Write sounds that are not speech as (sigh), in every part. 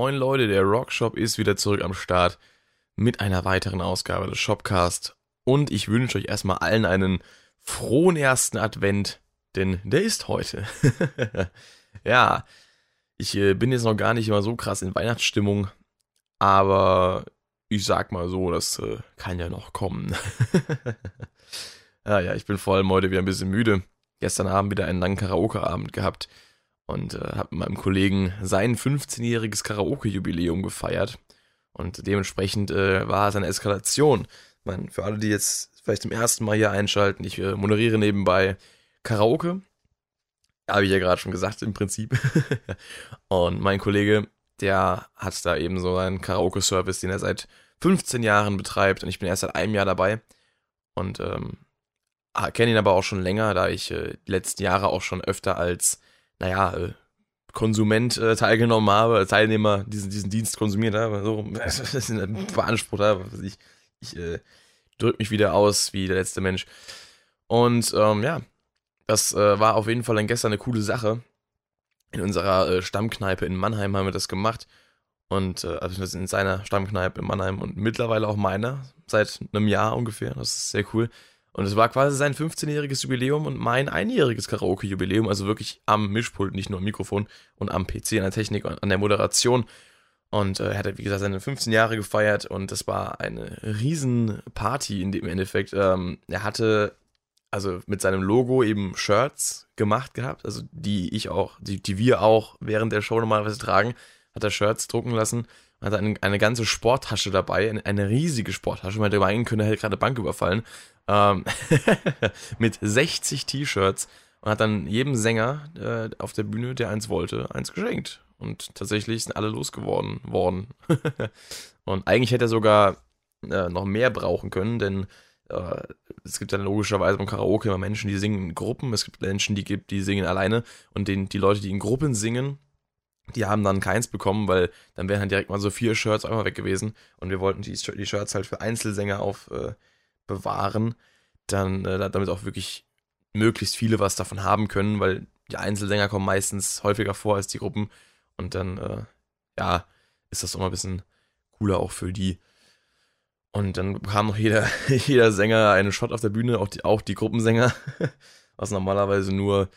Moin Leute, der Rockshop ist wieder zurück am Start mit einer weiteren Ausgabe des Shopcast. Und ich wünsche euch erstmal allen einen frohen ersten Advent, denn der ist heute. (laughs) ja, ich äh, bin jetzt noch gar nicht immer so krass in Weihnachtsstimmung, aber ich sag mal so, das äh, kann ja noch kommen. (laughs) ja, ja, ich bin vor allem heute wieder ein bisschen müde. Gestern Abend wieder einen langen Karaoke-Abend gehabt und äh, habe mit meinem Kollegen sein 15-jähriges Karaoke-Jubiläum gefeiert. Und dementsprechend äh, war es eine Eskalation. Man, für alle, die jetzt vielleicht zum ersten Mal hier einschalten, ich äh, moderiere nebenbei Karaoke. Habe ich ja gerade schon gesagt, im Prinzip. (laughs) und mein Kollege, der hat da eben so einen Karaoke-Service, den er seit 15 Jahren betreibt. Und ich bin erst seit einem Jahr dabei. Und ähm, kenne ihn aber auch schon länger, da ich äh, die letzten Jahre auch schon öfter als naja, äh, Konsument äh, teilgenommen habe, Teilnehmer diesen, diesen Dienst konsumiert habe, so (laughs) beansprucht habe. Ich, ich äh, drücke mich wieder aus wie der letzte Mensch. Und ähm, ja, das äh, war auf jeden Fall dann gestern eine coole Sache. In unserer äh, Stammkneipe in Mannheim haben wir das gemacht. Und äh, also in seiner Stammkneipe in Mannheim und mittlerweile auch meiner, seit einem Jahr ungefähr. Das ist sehr cool. Und es war quasi sein 15-jähriges Jubiläum und mein einjähriges Karaoke-Jubiläum, also wirklich am Mischpult, nicht nur am Mikrofon und am PC, an der Technik an der Moderation. Und äh, er hatte, wie gesagt, seine 15 Jahre gefeiert und das war eine riesen Party in dem Endeffekt. Ähm, er hatte also mit seinem Logo eben Shirts gemacht gehabt, also die ich auch, die, die wir auch während der Show normalerweise tragen, hat er Shirts drucken lassen hatte eine, eine ganze Sporttasche dabei, eine, eine riesige Sporttasche. Man hätte meinen können, er hätte gerade Bank überfallen. Ähm, (laughs) mit 60 T-Shirts und hat dann jedem Sänger äh, auf der Bühne, der eins wollte, eins geschenkt. Und tatsächlich sind alle losgeworden worden. (laughs) und eigentlich hätte er sogar äh, noch mehr brauchen können, denn äh, es gibt dann logischerweise beim Karaoke immer Menschen, die singen in Gruppen, es gibt Menschen, die gibt, die singen alleine und den, die Leute, die in Gruppen singen, die haben dann keins bekommen, weil dann wären dann direkt mal so vier Shirts einmal weg gewesen und wir wollten die, die Shirts halt für Einzelsänger aufbewahren, äh, dann äh, damit auch wirklich möglichst viele was davon haben können, weil die Einzelsänger kommen meistens häufiger vor als die Gruppen und dann äh, ja ist das mal ein bisschen cooler auch für die. Und dann bekam noch jeder, (laughs) jeder Sänger einen Shot auf der Bühne, auch die, auch die Gruppensänger, (laughs) was normalerweise nur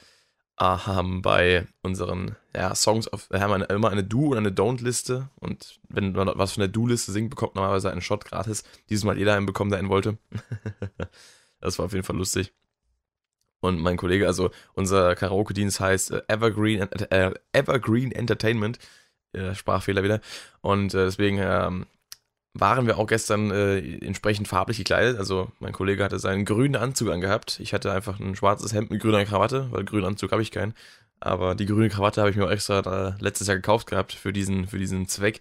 haben bei unseren ja, Songs, auf, wir haben eine, immer eine Do- und eine Don't-Liste und wenn man was von der Do-Liste singt, bekommt normalerweise einen Shot gratis. Dieses Mal jeder einen bekommen, der einen wollte. (laughs) das war auf jeden Fall lustig. Und mein Kollege, also unser Karaoke-Dienst heißt äh, Evergreen, äh, Evergreen Entertainment, äh, Sprachfehler wieder. Und äh, deswegen ähm, waren wir auch gestern äh, entsprechend farblich gekleidet. Also mein Kollege hatte seinen grünen Anzug angehabt. Ich hatte einfach ein schwarzes Hemd mit grüner Krawatte, weil grünen Anzug habe ich keinen. Aber die grüne Krawatte habe ich mir auch extra letztes Jahr gekauft gehabt für diesen, für diesen Zweck.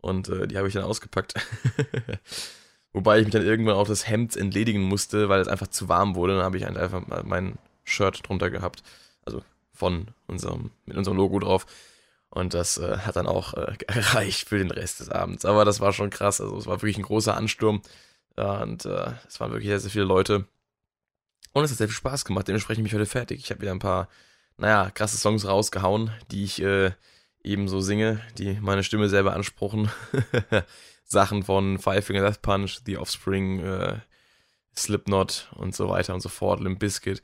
Und äh, die habe ich dann ausgepackt. (laughs) Wobei ich mich dann irgendwann auch das Hemd entledigen musste, weil es einfach zu warm wurde. Dann habe ich einfach mein Shirt drunter gehabt. Also von unserem, mit unserem Logo drauf. Und das äh, hat dann auch äh, (laughs) gereicht für den Rest des Abends. Aber das war schon krass. Also es war wirklich ein großer Ansturm. und äh, es waren wirklich sehr, sehr viele Leute. Und es hat sehr viel Spaß gemacht. Dementsprechend bin ich heute fertig. Ich habe wieder ein paar, naja, krasse Songs rausgehauen, die ich äh, eben so singe, die meine Stimme sehr beanspruchen. (laughs) Sachen von Five Finger Death Punch, The Offspring, äh, Slipknot und so weiter und so fort, Limp Bizkit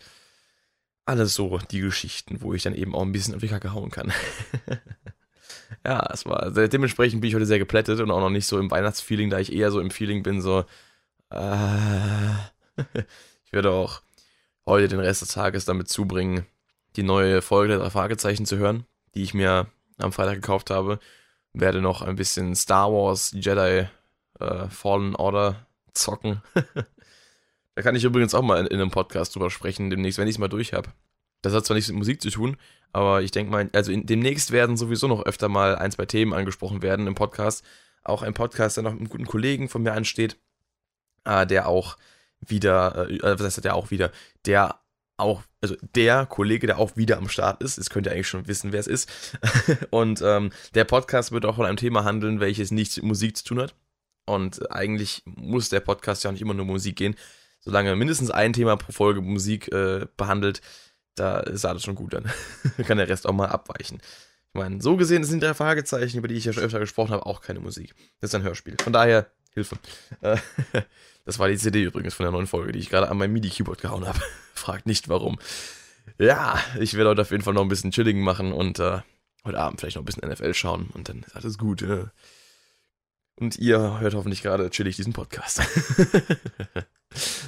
alles so die Geschichten, wo ich dann eben auch ein bisschen auf die Kacke hauen kann. (laughs) ja, es war, dementsprechend bin ich heute sehr geplättet und auch noch nicht so im Weihnachtsfeeling, da ich eher so im Feeling bin, so, äh, (laughs) ich werde auch heute den Rest des Tages damit zubringen, die neue Folge der drei Fragezeichen zu hören, die ich mir am Freitag gekauft habe. Werde noch ein bisschen Star Wars Jedi äh, Fallen Order zocken. (laughs) Da kann ich übrigens auch mal in, in einem Podcast drüber sprechen, demnächst, wenn ich es mal durch habe. Das hat zwar nichts mit Musik zu tun, aber ich denke mal, also in, demnächst werden sowieso noch öfter mal ein, zwei Themen angesprochen werden im Podcast. Auch ein Podcast, der noch mit einem guten Kollegen von mir ansteht, äh, der auch wieder, äh, was heißt der auch wieder, der auch, also der Kollege, der auch wieder am Start ist, das könnt ihr eigentlich schon wissen, wer es ist. (laughs) Und ähm, der Podcast wird auch von einem Thema handeln, welches nichts mit Musik zu tun hat. Und eigentlich muss der Podcast ja nicht immer nur Musik gehen solange mindestens ein Thema pro Folge Musik äh, behandelt, da ist alles schon gut dann. (laughs) kann der Rest auch mal abweichen. Ich meine, so gesehen sind drei Fragezeichen, über die ich ja schon öfter gesprochen habe, auch keine Musik. Das ist ein Hörspiel. Von daher, Hilfe. Äh, (laughs) das war die CD übrigens von der neuen Folge, die ich gerade an meinem MIDI-Keyboard gehauen habe. (laughs) Fragt nicht warum. Ja, ich werde heute auf jeden Fall noch ein bisschen Chilling machen und äh, heute Abend vielleicht noch ein bisschen NFL schauen und dann ist alles gut. Äh. Und ihr hört hoffentlich gerade chillig diesen Podcast.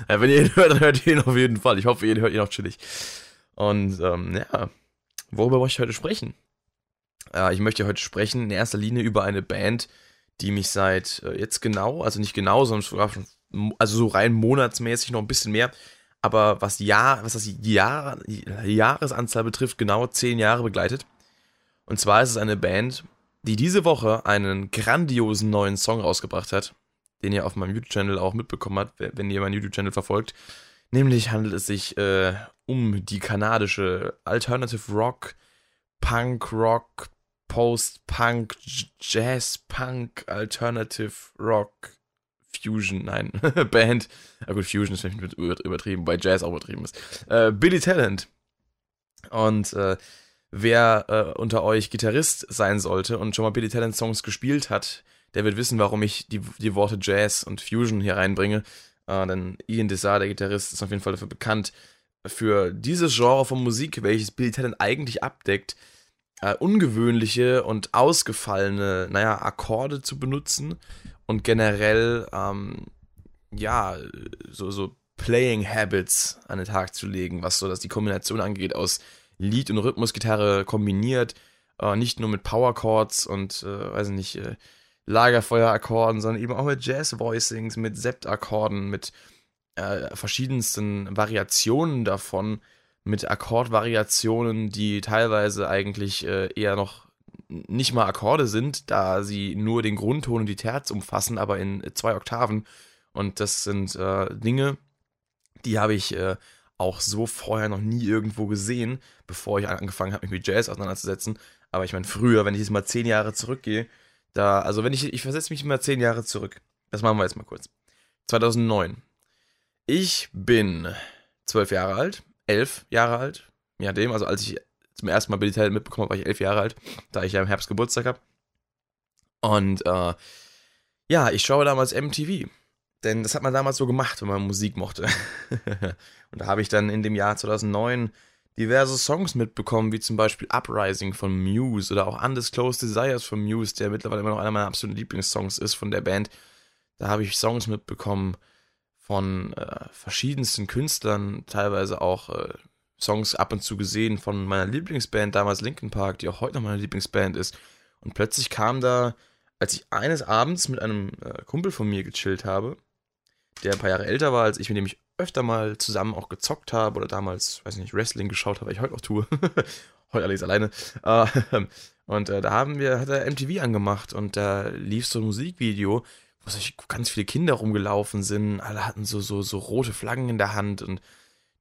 ja, wenn ihr ihn hört, dann hört ihr ihn auf jeden Fall. Ich hoffe, ihr hört ihn auch chillig. Und ähm, ja, worüber möchte ich heute sprechen? Äh, ich möchte heute sprechen in erster Linie über eine Band, die mich seit äh, jetzt genau, also nicht genau, sondern sogar schon, also so rein monatsmäßig noch ein bisschen mehr, aber was Jahr, was das Jahr, Jahresanzahl betrifft, genau zehn Jahre begleitet. Und zwar ist es eine Band, die diese Woche einen grandiosen neuen Song rausgebracht hat, den ihr auf meinem YouTube-Channel auch mitbekommen habt, wenn ihr meinen YouTube-Channel verfolgt. Nämlich handelt es sich äh, um die kanadische Alternative Rock, Punk Rock, Post-Punk, Jazz-Punk, Alternative Rock, Fusion, nein, (laughs) Band. Ja gut, Fusion ist vielleicht übertrieben, weil Jazz auch übertrieben ist. Äh, Billy Talent. Und äh, wer äh, unter euch Gitarrist sein sollte und schon mal Billy Talent Songs gespielt hat, der wird wissen, warum ich die, die Worte Jazz und Fusion hier reinbringe. Äh, denn Ian Desar, der Gitarrist, ist auf jeden Fall dafür bekannt, für dieses Genre von Musik, welches Billy Talent eigentlich abdeckt, äh, ungewöhnliche und ausgefallene, naja, Akkorde zu benutzen und generell, ähm, ja, so, so Playing Habits an den Tag zu legen, was so dass die Kombination angeht aus Lied- und Rhythmusgitarre kombiniert, äh, nicht nur mit Power Chords und, äh, weiß nicht, äh, Lagerfeuerakkorden, sondern eben auch mit Jazz-Voicings, mit Sept-Akkorden, mit äh, verschiedensten Variationen davon, mit Akkordvariationen, die teilweise eigentlich äh, eher noch nicht mal Akkorde sind, da sie nur den Grundton und die Terz umfassen, aber in zwei Oktaven. Und das sind äh, Dinge, die habe ich äh, auch so vorher noch nie irgendwo gesehen, bevor ich angefangen habe, mich mit Jazz auseinanderzusetzen. Aber ich meine, früher, wenn ich jetzt mal zehn Jahre zurückgehe, da, also wenn ich, ich versetze mich mal zehn Jahre zurück. Das machen wir jetzt mal kurz. 2009. Ich bin zwölf Jahre alt, elf Jahre alt, ja dem, also als ich zum ersten Mal Billy Talent mitbekommen habe, war ich elf Jahre alt, da ich ja im Herbst Geburtstag habe. Und äh, ja, ich schaue damals MTV. Denn das hat man damals so gemacht, wenn man Musik mochte. (laughs) und da habe ich dann in dem Jahr 2009 diverse Songs mitbekommen, wie zum Beispiel Uprising von Muse oder auch Undisclosed Desires von Muse, der mittlerweile immer noch einer meiner absoluten Lieblingssongs ist von der Band. Da habe ich Songs mitbekommen von äh, verschiedensten Künstlern, teilweise auch äh, Songs ab und zu gesehen von meiner Lieblingsband, damals Linkin Park, die auch heute noch meine Lieblingsband ist. Und plötzlich kam da, als ich eines Abends mit einem äh, Kumpel von mir gechillt habe, der ein paar Jahre älter war als ich, mit dem ich öfter mal zusammen auch gezockt habe oder damals, weiß nicht, Wrestling geschaut habe, was ich heute auch tue. (laughs) heute allerdings alleine. Äh, (laughs) und äh, da haben wir, hat er MTV angemacht und da lief so ein Musikvideo, wo so ganz viele Kinder rumgelaufen sind. Alle hatten so, so, so rote Flaggen in der Hand und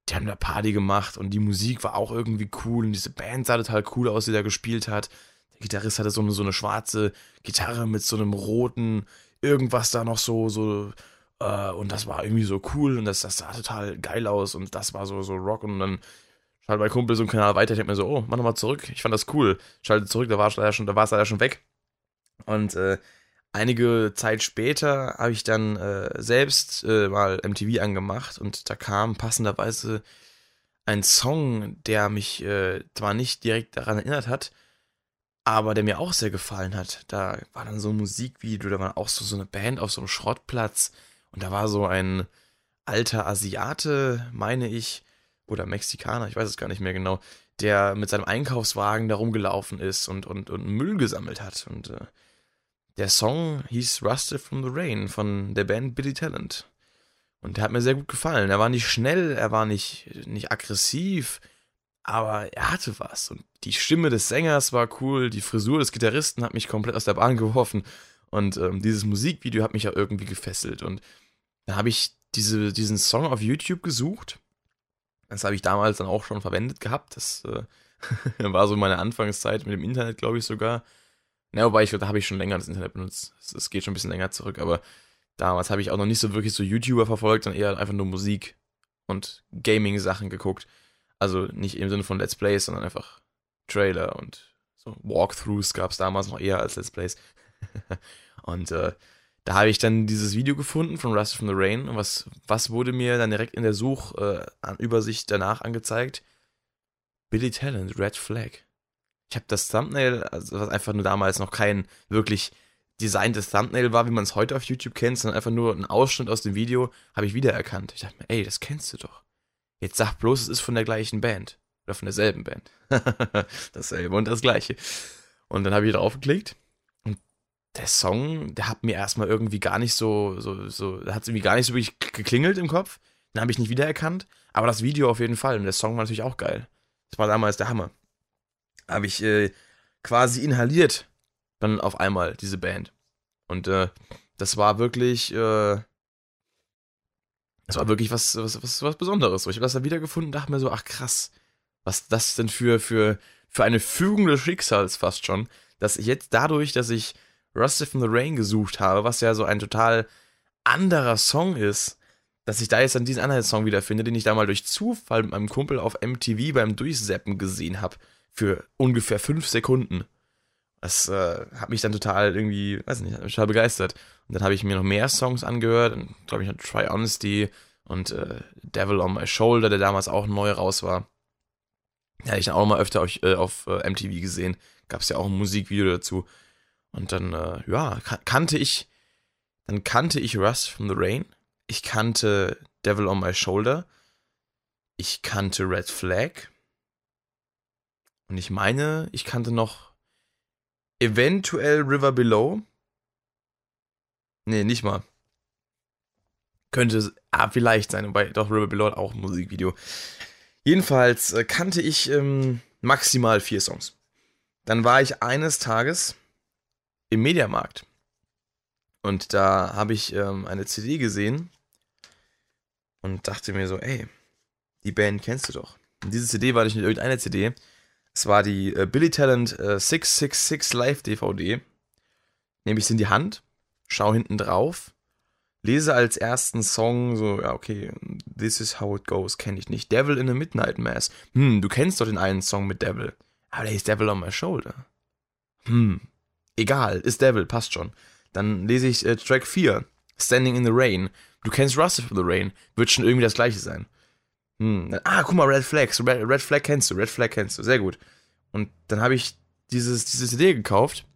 die haben da Party gemacht und die Musik war auch irgendwie cool und diese Band sah total cool aus, die da gespielt hat. Der Gitarrist hatte so eine, so eine schwarze Gitarre mit so einem roten irgendwas da noch so, so, äh, und das war irgendwie so cool und das, das sah total geil aus und das war so, so Rock und dann schaltet mein Kumpel so einen Kanal weiter, ich hab mir so, oh, mach nochmal zurück, ich fand das cool. Schalte zurück, da war es leider schon, da war es leider schon weg. Und äh, einige Zeit später habe ich dann äh, selbst äh, mal MTV angemacht und da kam passenderweise ein Song, der mich äh, zwar nicht direkt daran erinnert hat, aber der mir auch sehr gefallen hat. Da war dann so ein Musikvideo, da war auch so, so eine Band auf so einem Schrottplatz und da war so ein alter Asiate, meine ich, oder Mexikaner, ich weiß es gar nicht mehr genau, der mit seinem Einkaufswagen da rumgelaufen ist und, und, und Müll gesammelt hat. Und äh, der Song hieß Rusted from the Rain von der Band Billy Talent. Und der hat mir sehr gut gefallen. Er war nicht schnell, er war nicht, nicht aggressiv, aber er hatte was. Und die Stimme des Sängers war cool, die Frisur des Gitarristen hat mich komplett aus der Bahn geworfen. Und ähm, dieses Musikvideo hat mich auch irgendwie gefesselt. Und dann habe ich diese, diesen Song auf YouTube gesucht. Das habe ich damals dann auch schon verwendet gehabt. Das äh, (laughs) war so meine Anfangszeit mit dem Internet, glaube ich sogar. Ja, wobei ich da habe ich schon länger das Internet benutzt. Es geht schon ein bisschen länger zurück, aber damals habe ich auch noch nicht so wirklich so YouTuber verfolgt, sondern eher einfach nur Musik und Gaming-Sachen geguckt. Also nicht im Sinne von Let's Plays, sondern einfach Trailer und So Walkthroughs gab es damals noch eher als Let's Plays. (laughs) und äh, da habe ich dann dieses Video gefunden von Rust from the Rain. Und was, was wurde mir dann direkt in der Suchübersicht äh, danach angezeigt? Billy Talent, Red Flag. Ich habe das Thumbnail, also was einfach nur damals noch kein wirklich designtes Thumbnail war, wie man es heute auf YouTube kennt, sondern einfach nur ein Ausschnitt aus dem Video, habe ich wiedererkannt. Ich dachte mir, ey, das kennst du doch. Jetzt sag bloß, es ist von der gleichen Band. Oder von derselben Band. (laughs) Dasselbe und das gleiche. Und dann habe ich drauf geklickt. Und der Song, der hat mir erstmal irgendwie gar nicht so, so, so, hat irgendwie gar nicht so wirklich geklingelt im Kopf. Den habe ich nicht wiedererkannt. Aber das Video auf jeden Fall. Und der Song war natürlich auch geil. Das war damals der Hammer. Habe ich äh, quasi inhaliert dann auf einmal diese Band. Und äh, das war wirklich, äh, das war wirklich was, was, was, was Besonderes. Ich habe das dann wiedergefunden und dachte mir so, ach krass, was das denn für, für, für eine Fügung des Schicksals fast schon, dass ich jetzt dadurch, dass ich Rusted from the Rain gesucht habe, was ja so ein total anderer Song ist, dass ich da jetzt dann diesen anderen Song wiederfinde, den ich da mal durch Zufall mit meinem Kumpel auf MTV beim Durchseppen gesehen habe, für ungefähr fünf Sekunden. Das äh, hat mich dann total irgendwie, weiß nicht, total begeistert. Und dann habe ich mir noch mehr Songs angehört, glaube ich noch Try Honesty und äh, Devil on My Shoulder, der damals auch neu raus war. Ja, ich dann auch mal öfter auf, äh, auf äh, MTV gesehen. Gab es ja auch ein Musikvideo dazu. Und dann, äh, ja, kannte ich, dann kannte ich Rust from the Rain. Ich kannte Devil on My Shoulder. Ich kannte Red Flag. Und ich meine, ich kannte noch eventuell River Below. Nee, nicht mal. Könnte ah, vielleicht sein, wobei doch River Below auch ein Musikvideo. Jedenfalls äh, kannte ich ähm, maximal vier Songs. Dann war ich eines Tages im Mediamarkt. Und da habe ich ähm, eine CD gesehen und dachte mir so, ey, die Band kennst du doch. Und diese CD war nicht irgendeine CD, es war die äh, Billy Talent äh, 666 Live DVD. Nehme ich sie in die Hand, schau hinten drauf, lese als ersten Song so, ja, okay, This is how it goes, kenne ich nicht. Devil in a Midnight Mass. Hm, du kennst doch den einen Song mit Devil. Aber der ist Devil on my shoulder. Hm, egal, ist Devil, passt schon. Dann lese ich äh, Track 4, Standing in the Rain. Du kennst Rusted from the Rain, wird schon irgendwie das gleiche sein. Hm. Ah, guck mal, Red Flags. Red, Red Flag kennst du, Red Flag kennst du. Sehr gut. Und dann habe ich dieses, diese CD gekauft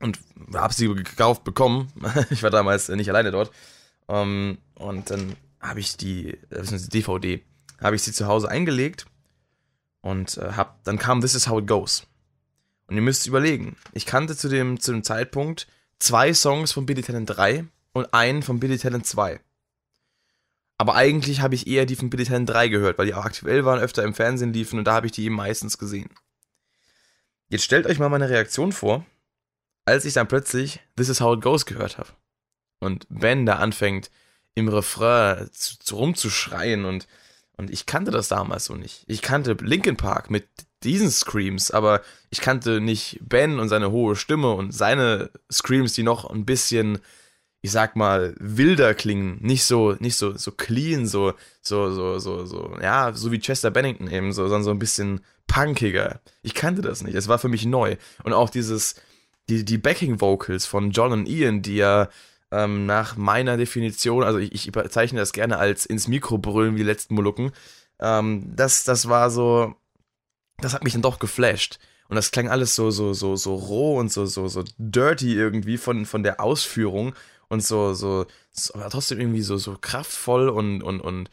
und habe sie gekauft bekommen. (laughs) ich war damals nicht alleine dort. Ähm, und dann habe ich die, die DVD, habe ich sie zu Hause eingelegt und äh, hab, dann kam This is how it goes. Und ihr müsst überlegen, ich kannte zu dem, zu dem Zeitpunkt zwei Songs von Billy Talent 3 und einen von Billy Talent 2. Aber eigentlich habe ich eher die von Billy Talent 3 gehört, weil die auch aktuell waren, öfter im Fernsehen liefen und da habe ich die eben meistens gesehen. Jetzt stellt euch mal meine Reaktion vor, als ich dann plötzlich This is how it goes gehört habe. Und Ben da anfängt, im Refrain zu, zu rumzuschreien und, und ich kannte das damals so nicht. Ich kannte Linkin Park mit diesen Screams, aber ich kannte nicht Ben und seine hohe Stimme und seine Screams, die noch ein bisschen ich sag mal, wilder klingen, nicht so, nicht so, so clean, so, so, so, so, so, ja, so wie Chester Bennington eben, so, sondern so ein bisschen punkiger. Ich kannte das nicht, es war für mich neu. Und auch dieses, die, die Backing Vocals von John und Ian, die ja ähm, nach meiner Definition, also ich, ich bezeichne das gerne als ins Mikro brüllen wie die letzten Molukken, ähm, das, das war so, das hat mich dann doch geflasht. Und das klang alles so, so, so, so roh und so, so, so dirty irgendwie von, von der Ausführung und so, so, so aber trotzdem irgendwie so, so kraftvoll und, und, und,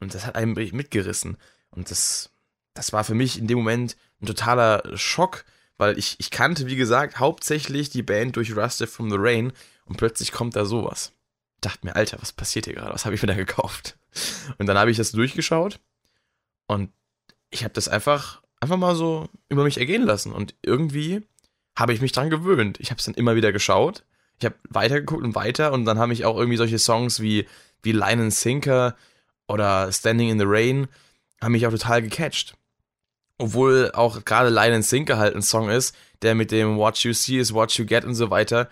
und das hat einen mitgerissen. Und das, das war für mich in dem Moment ein totaler Schock, weil ich, ich kannte, wie gesagt, hauptsächlich die Band durch Rusted from the Rain und plötzlich kommt da sowas. Ich dachte mir, Alter, was passiert hier gerade? Was habe ich mir da gekauft? Und dann habe ich das durchgeschaut und ich habe das einfach, einfach mal so über mich ergehen lassen und irgendwie habe ich mich dran gewöhnt. Ich habe es dann immer wieder geschaut ich habe weitergeguckt und weiter und dann haben mich auch irgendwie solche Songs wie, wie Line and Sinker oder Standing in the Rain haben mich auch total gecatcht. Obwohl auch gerade Line and Sinker halt ein Song ist, der mit dem What You See is What You Get und so weiter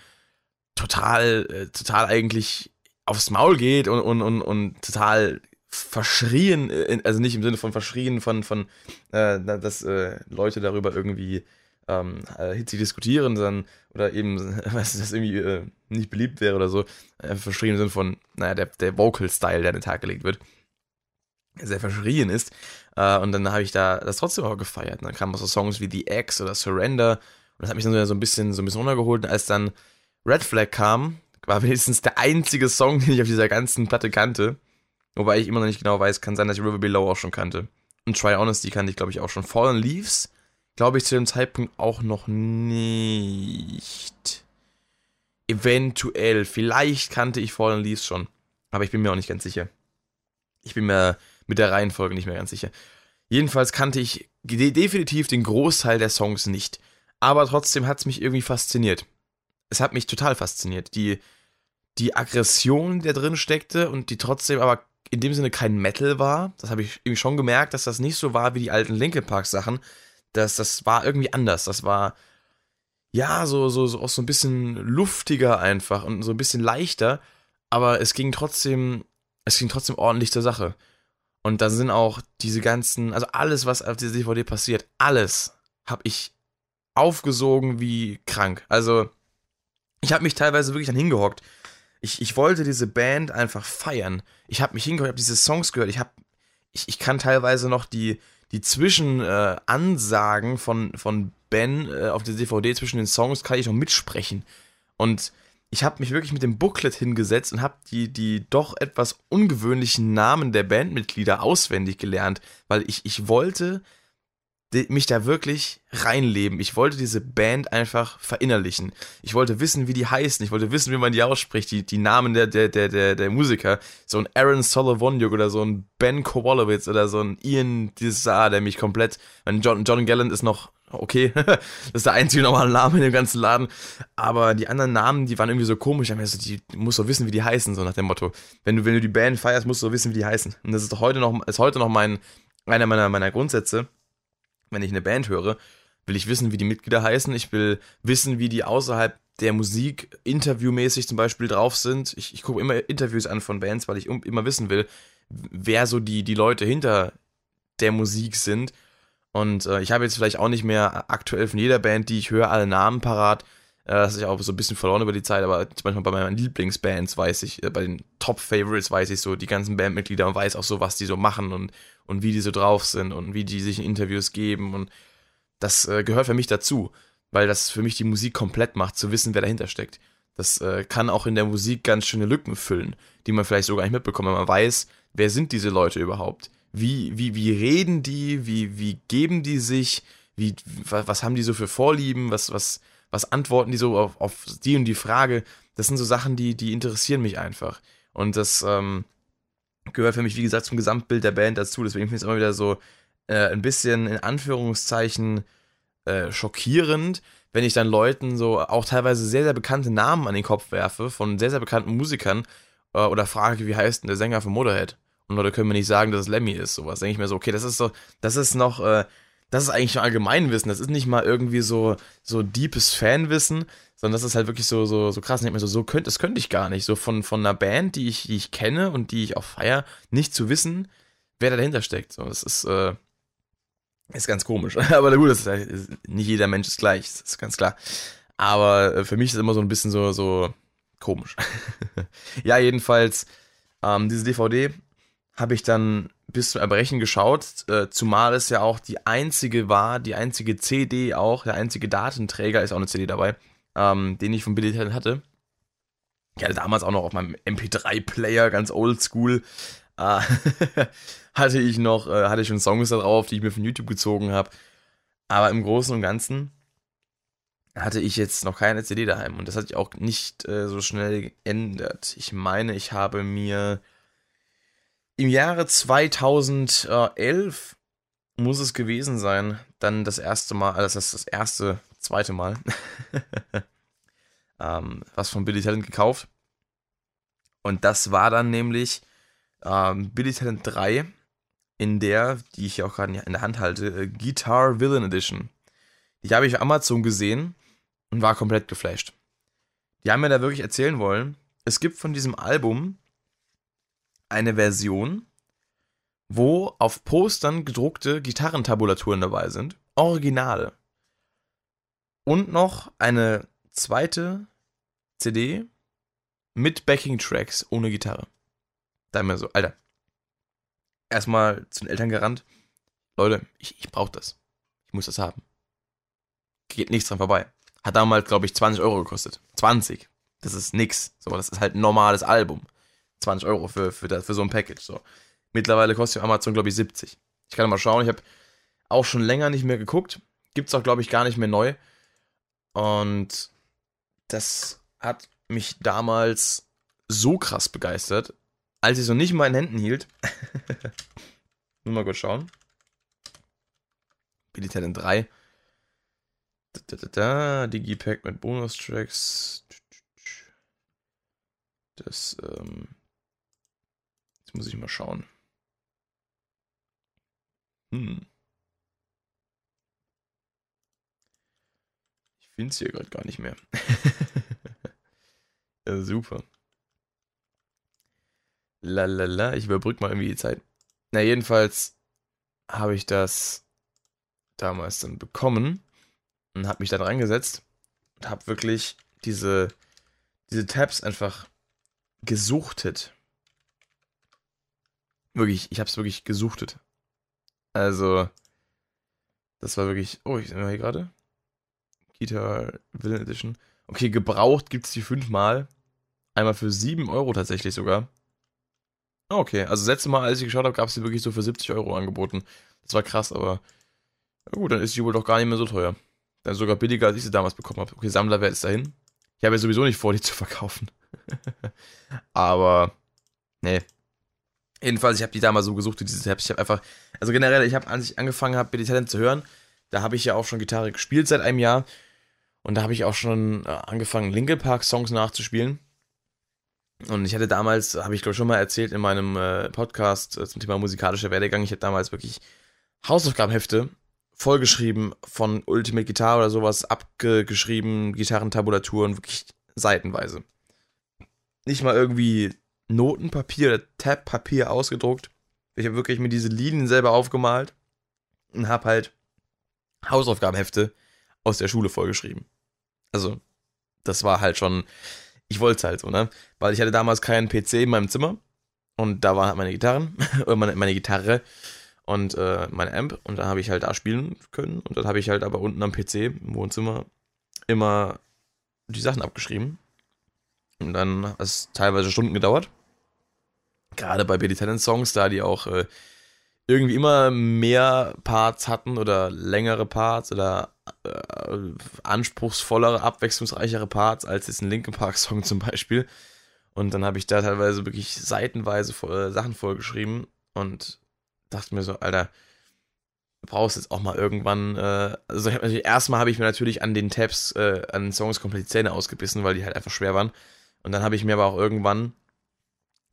total, äh, total eigentlich aufs Maul geht und, und, und, und total verschrien, äh, also nicht im Sinne von verschrien, von, von äh, dass äh, Leute darüber irgendwie ähm, äh, hitzig diskutieren, dann, oder eben, (laughs) was das irgendwie äh, nicht beliebt wäre oder so, äh, verschrien Sinne von, naja, der, der Vocal-Style, der an den Tag gelegt wird, sehr verschrien ist. Äh, und dann habe ich da das trotzdem auch gefeiert. Und dann kamen so Songs wie The X oder Surrender. Und das hat mich dann so ein bisschen, so ein bisschen runtergeholt. Und als dann Red Flag kam, war (laughs) wenigstens der einzige Song, den ich auf dieser ganzen Platte kannte. Wobei ich immer noch nicht genau weiß, kann sein, dass ich River Below auch schon kannte. Und Try Honesty kannte ich, glaube ich, auch schon. Fallen Leaves, glaube ich, zu dem Zeitpunkt auch noch nicht. Eventuell, vielleicht kannte ich Fallen Leaves schon. Aber ich bin mir auch nicht ganz sicher. Ich bin mir mit der Reihenfolge nicht mehr ganz sicher. Jedenfalls kannte ich definitiv den Großteil der Songs nicht. Aber trotzdem hat es mich irgendwie fasziniert. Es hat mich total fasziniert. Die, die Aggression, die da drin steckte und die trotzdem aber in dem Sinne kein Metal war. Das habe ich irgendwie schon gemerkt, dass das nicht so war wie die alten Linkin Park Sachen. Das, das war irgendwie anders. Das war, ja, so, so, so auch so ein bisschen luftiger einfach und so ein bisschen leichter. Aber es ging trotzdem, es ging trotzdem ordentlich zur Sache. Und da sind auch diese ganzen, also alles, was auf dieser DVD passiert, alles habe ich aufgesogen wie krank. Also, ich habe mich teilweise wirklich dann hingehockt ich, ich wollte diese Band einfach feiern. Ich habe mich hingehört, habe diese Songs gehört. Ich habe, ich, ich kann teilweise noch die, die Zwischenansagen äh, von, von Ben äh, auf der DVD zwischen den Songs kann ich noch mitsprechen. Und ich habe mich wirklich mit dem Booklet hingesetzt und habe die, die doch etwas ungewöhnlichen Namen der Bandmitglieder auswendig gelernt, weil ich, ich wollte mich da wirklich reinleben. Ich wollte diese Band einfach verinnerlichen. Ich wollte wissen, wie die heißen. Ich wollte wissen, wie man die ausspricht. Die, die Namen der, der, der, der, der Musiker. So ein Aaron Solovoniuk oder so ein Ben Kowalowitz oder so ein Ian Dissar, der mich komplett. John, John Gallant ist noch okay. (laughs) das ist der einzige normale Name in dem ganzen Laden. Aber die anderen Namen, die waren irgendwie so komisch. Ich so, die, musst doch wissen, wie die heißen, so nach dem Motto. Wenn du, wenn du die Band feierst, musst du doch wissen, wie die heißen. Und das ist heute noch, ist heute noch mein, einer meiner, meiner Grundsätze wenn ich eine Band höre, will ich wissen, wie die Mitglieder heißen. Ich will wissen, wie die außerhalb der Musik interviewmäßig zum Beispiel drauf sind. Ich, ich gucke immer Interviews an von Bands, weil ich immer wissen will, wer so die, die Leute hinter der Musik sind. Und äh, ich habe jetzt vielleicht auch nicht mehr aktuell von jeder Band, die ich höre, alle Namen parat. Äh, das ist ja auch so ein bisschen verloren über die Zeit, aber manchmal bei meinen Lieblingsbands weiß ich, äh, bei den Top-Favorites weiß ich so die ganzen Bandmitglieder und weiß auch so, was die so machen und und wie die so drauf sind und wie die sich in Interviews geben und das äh, gehört für mich dazu, weil das für mich die Musik komplett macht, zu wissen, wer dahinter steckt. Das äh, kann auch in der Musik ganz schöne Lücken füllen, die man vielleicht sogar nicht mitbekommt, wenn man weiß, wer sind diese Leute überhaupt? Wie, wie, wie reden die? Wie, wie geben die sich? Wie, was haben die so für Vorlieben? Was, was, was antworten die so auf, auf die und die Frage? Das sind so Sachen, die, die interessieren mich einfach. Und das, ähm, gehört für mich, wie gesagt, zum Gesamtbild der Band dazu. Deswegen finde ich es immer wieder so äh, ein bisschen in Anführungszeichen äh, schockierend, wenn ich dann Leuten so auch teilweise sehr, sehr bekannte Namen an den Kopf werfe von sehr, sehr bekannten Musikern äh, oder frage, wie heißt denn der Sänger von Motorhead? Und Leute können mir nicht sagen, dass es Lemmy ist. Sowas denke ich mir so, okay, das ist so, das ist noch, äh, das ist eigentlich schon Allgemeinwissen. Das ist nicht mal irgendwie so, so deepes Fanwissen, sondern das ist halt wirklich so, so, so krass. Und ich mir so, so könnte, das könnte ich gar nicht. So von, von einer Band, die ich, die ich kenne und die ich auch feier, nicht zu wissen, wer da dahinter steckt. So, das ist, äh, ist ganz komisch. (laughs) Aber gut, das ist, nicht jeder Mensch ist gleich, das ist ganz klar. Aber äh, für mich ist es immer so ein bisschen so, so komisch. (laughs) ja, jedenfalls, ähm, diese DVD habe ich dann bis zum Erbrechen geschaut, äh, zumal es ja auch die einzige war, die einzige CD auch, der einzige Datenträger, ist auch eine CD dabei, ähm, den ich von Billy Talent hatte. Ich hatte damals auch noch auf meinem MP3-Player, ganz oldschool, äh, (laughs) hatte ich noch, äh, hatte ich schon Songs da drauf, die ich mir von YouTube gezogen habe. Aber im Großen und Ganzen hatte ich jetzt noch keine CD daheim und das hat sich auch nicht äh, so schnell geändert. Ich meine, ich habe mir im Jahre 2011 muss es gewesen sein, dann das erste Mal, also das ist das erste zweite Mal, (laughs) ähm, was von Billy Talent gekauft. Und das war dann nämlich ähm, Billy Talent 3 in der, die ich auch gerade in der Hand halte, äh, Guitar Villain Edition. Die habe ich auf Amazon gesehen und war komplett geflasht. Die haben mir da wirklich erzählen wollen, es gibt von diesem Album eine Version, wo auf Postern gedruckte Gitarrentabulaturen dabei sind. Originale Und noch eine zweite CD mit Backing-Tracks ohne Gitarre. Da immer so, Alter. Erstmal zu den Eltern gerannt. Leute, ich, ich brauche das. Ich muss das haben. Geht nichts dran vorbei. Hat damals, glaube ich, 20 Euro gekostet. 20. Das ist nix. So, das ist halt ein normales Album. 20 Euro für, für, das, für so ein Package. So. Mittlerweile kostet Amazon, glaube ich, 70. Ich kann mal schauen. Ich habe auch schon länger nicht mehr geguckt. Gibt es auch, glaube ich, gar nicht mehr neu. Und das hat mich damals so krass begeistert, als ich so nicht in meinen Händen hielt. (laughs) Nur mal kurz schauen. Billy Talent 3. Da, da, da, da. Digipack mit Bonustracks. Das, ähm. Jetzt muss ich mal schauen. Hm. Ich finde es hier gerade gar nicht mehr. (laughs) ja, super. Lalala, ich überbrück mal irgendwie die Zeit. Na, jedenfalls habe ich das damals dann bekommen und habe mich dann reingesetzt und habe wirklich diese, diese Tabs einfach gesuchtet. Wirklich, ich habe es wirklich gesuchtet. Also, das war wirklich. Oh, ich sehe mal hier gerade. Guitar Villain Edition. Okay, gebraucht gibt es die fünfmal. Einmal für 7 Euro tatsächlich sogar. Okay, also das letzte Mal, als ich geschaut habe, gab es die wirklich so für 70 Euro angeboten. Das war krass, aber na gut, dann ist die wohl doch gar nicht mehr so teuer. Dann sogar billiger, als ich sie damals bekommen habe. Okay, Sammlerwert ist dahin. Ich habe ja sowieso nicht vor, die zu verkaufen. (laughs) aber, nee. Jedenfalls, ich habe die damals so gesucht, diese Tabs. Ich habe einfach, also generell, ich habe, als ich angefangen habe, Billy Talent zu hören, da habe ich ja auch schon Gitarre gespielt seit einem Jahr. Und da habe ich auch schon äh, angefangen, Linkin Park Songs nachzuspielen. Und ich hatte damals, habe ich glaube schon mal erzählt in meinem äh, Podcast äh, zum Thema musikalischer Werdegang, ich hatte damals wirklich Hausaufgabenhefte vollgeschrieben von Ultimate Guitar oder sowas, abgeschrieben, Gitarrentabulaturen, wirklich seitenweise. Nicht mal irgendwie Notenpapier oder Tab-Papier ausgedruckt. Ich habe wirklich mir diese Linien selber aufgemalt und habe halt Hausaufgabenhefte aus der Schule vollgeschrieben. Also, das war halt schon, ich wollte es halt so, ne? Weil ich hatte damals keinen PC in meinem Zimmer und da waren halt meine Gitarren, (laughs) oder meine, meine Gitarre und äh, mein Amp und da habe ich halt da spielen können und dann habe ich halt aber unten am PC im Wohnzimmer immer die Sachen abgeschrieben und dann hat es teilweise Stunden gedauert. Gerade bei Billy Talent Songs, da die auch äh, irgendwie immer mehr Parts hatten oder längere Parts oder äh, anspruchsvollere, abwechslungsreichere Parts als jetzt ein Linkin Park Song zum Beispiel. Und dann habe ich da teilweise wirklich seitenweise äh, Sachen vollgeschrieben und dachte mir so, Alter, brauchst jetzt auch mal irgendwann, äh, also erstmal habe ich mir natürlich an den Tabs, äh, an den Songs komplett die Zähne ausgebissen, weil die halt einfach schwer waren. Und dann habe ich mir aber auch irgendwann,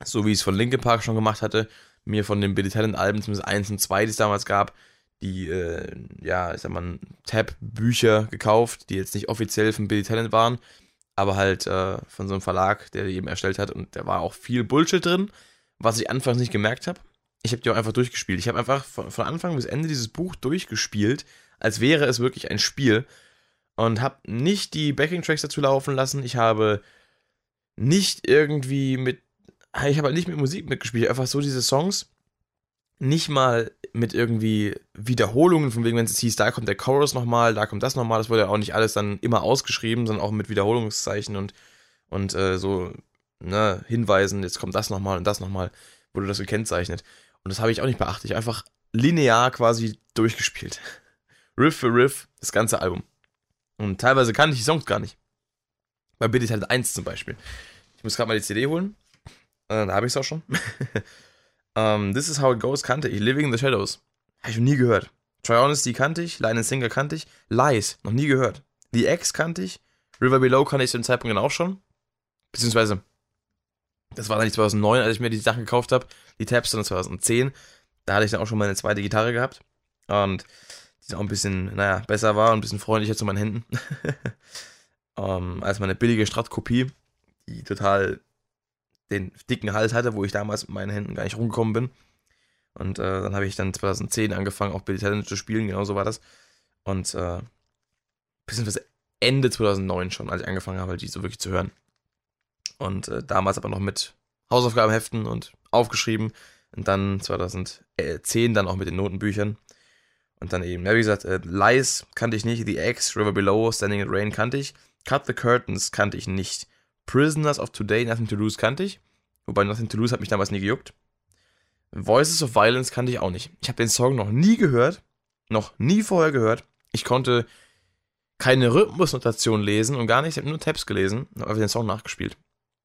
so wie ich es von Linkin Park schon gemacht hatte, mir von den Billy Talent Alben, zumindest 1 und 2, die es damals gab, die, äh, ja, ich sag mal, Tab-Bücher gekauft, die jetzt nicht offiziell von Billy Talent waren, aber halt äh, von so einem Verlag, der die eben erstellt hat. Und da war auch viel Bullshit drin, was ich anfangs nicht gemerkt habe ich habe die auch einfach durchgespielt. Ich habe einfach von, von, Anfang bis Ende dieses Buch durchgespielt, als wäre es wirklich ein Spiel. Und habe nicht die Backing-Tracks dazu laufen lassen. Ich habe nicht irgendwie mit. Ich habe halt nicht mit Musik mitgespielt. Einfach so diese Songs. Nicht mal mit irgendwie Wiederholungen, von wegen, wenn es hieß, da kommt der Chorus nochmal, da kommt das nochmal. Das wurde ja auch nicht alles dann immer ausgeschrieben, sondern auch mit Wiederholungszeichen und, und äh, so ne, Hinweisen, jetzt kommt das nochmal und das nochmal, wurde das gekennzeichnet. Und das habe ich auch nicht beachtet. Ich einfach linear quasi durchgespielt. (laughs) Riff für Riff, das ganze Album. Und teilweise kannte ich die Songs gar nicht. Bei Billy Talent 1 zum Beispiel. Ich muss gerade mal die CD holen. Äh, da habe ich es auch schon. um, (laughs) ähm, This is How It Goes kannte ich. Living in the Shadows. Habe ich noch nie gehört. Try Honesty kannte ich. Line and Singer kannte ich. Lies, noch nie gehört. The X kannte ich. River Below kannte ich zu dem Zeitpunkt dann auch schon. Beziehungsweise das war dann nicht 2009, als ich mir die Sachen gekauft habe. Die Tabs dann 2010. Da hatte ich dann auch schon meine zweite Gitarre gehabt. Und die dann auch ein bisschen, naja, besser war und ein bisschen freundlicher zu meinen Händen. um, (laughs) ähm, als meine billige Strat-Kopie, die total den dicken Hals hatte, wo ich damals mit meinen Händen gar nicht rumgekommen bin. Und äh, dann habe ich dann 2010 angefangen, auch Billy Talent zu spielen, genau so war das. Und äh, beziehungsweise Ende 2009 schon, als ich angefangen habe, die so wirklich zu hören. Und äh, damals aber noch mit Hausaufgabenheften und aufgeschrieben. Und dann 2010 dann auch mit den Notenbüchern. Und dann eben, ja, wie gesagt, äh, Lies kannte ich nicht, The X, River Below, Standing in Rain kannte ich. Cut the Curtains kannte ich nicht. Prisoners of Today, Nothing to Lose kannte ich. Wobei Nothing to Lose hat mich damals nie gejuckt. Voices of Violence kannte ich auch nicht. Ich habe den Song noch nie gehört. Noch nie vorher gehört. Ich konnte keine Rhythmusnotation lesen und gar nicht, ich habe nur Tabs gelesen und habe den Song nachgespielt.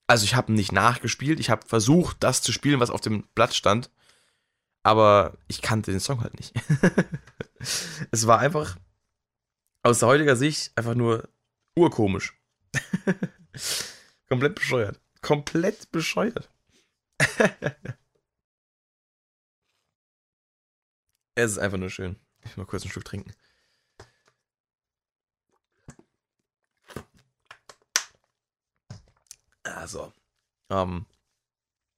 Also ich habe nicht nachgespielt, ich habe versucht, das zu spielen, was auf dem Blatt stand, aber ich kannte den Song halt nicht. (laughs) es war einfach aus heutiger Sicht einfach nur urkomisch. (laughs) Komplett bescheuert. Komplett bescheuert. (laughs) es ist einfach nur schön. Ich will mal kurz einen Stück trinken. Also, ähm,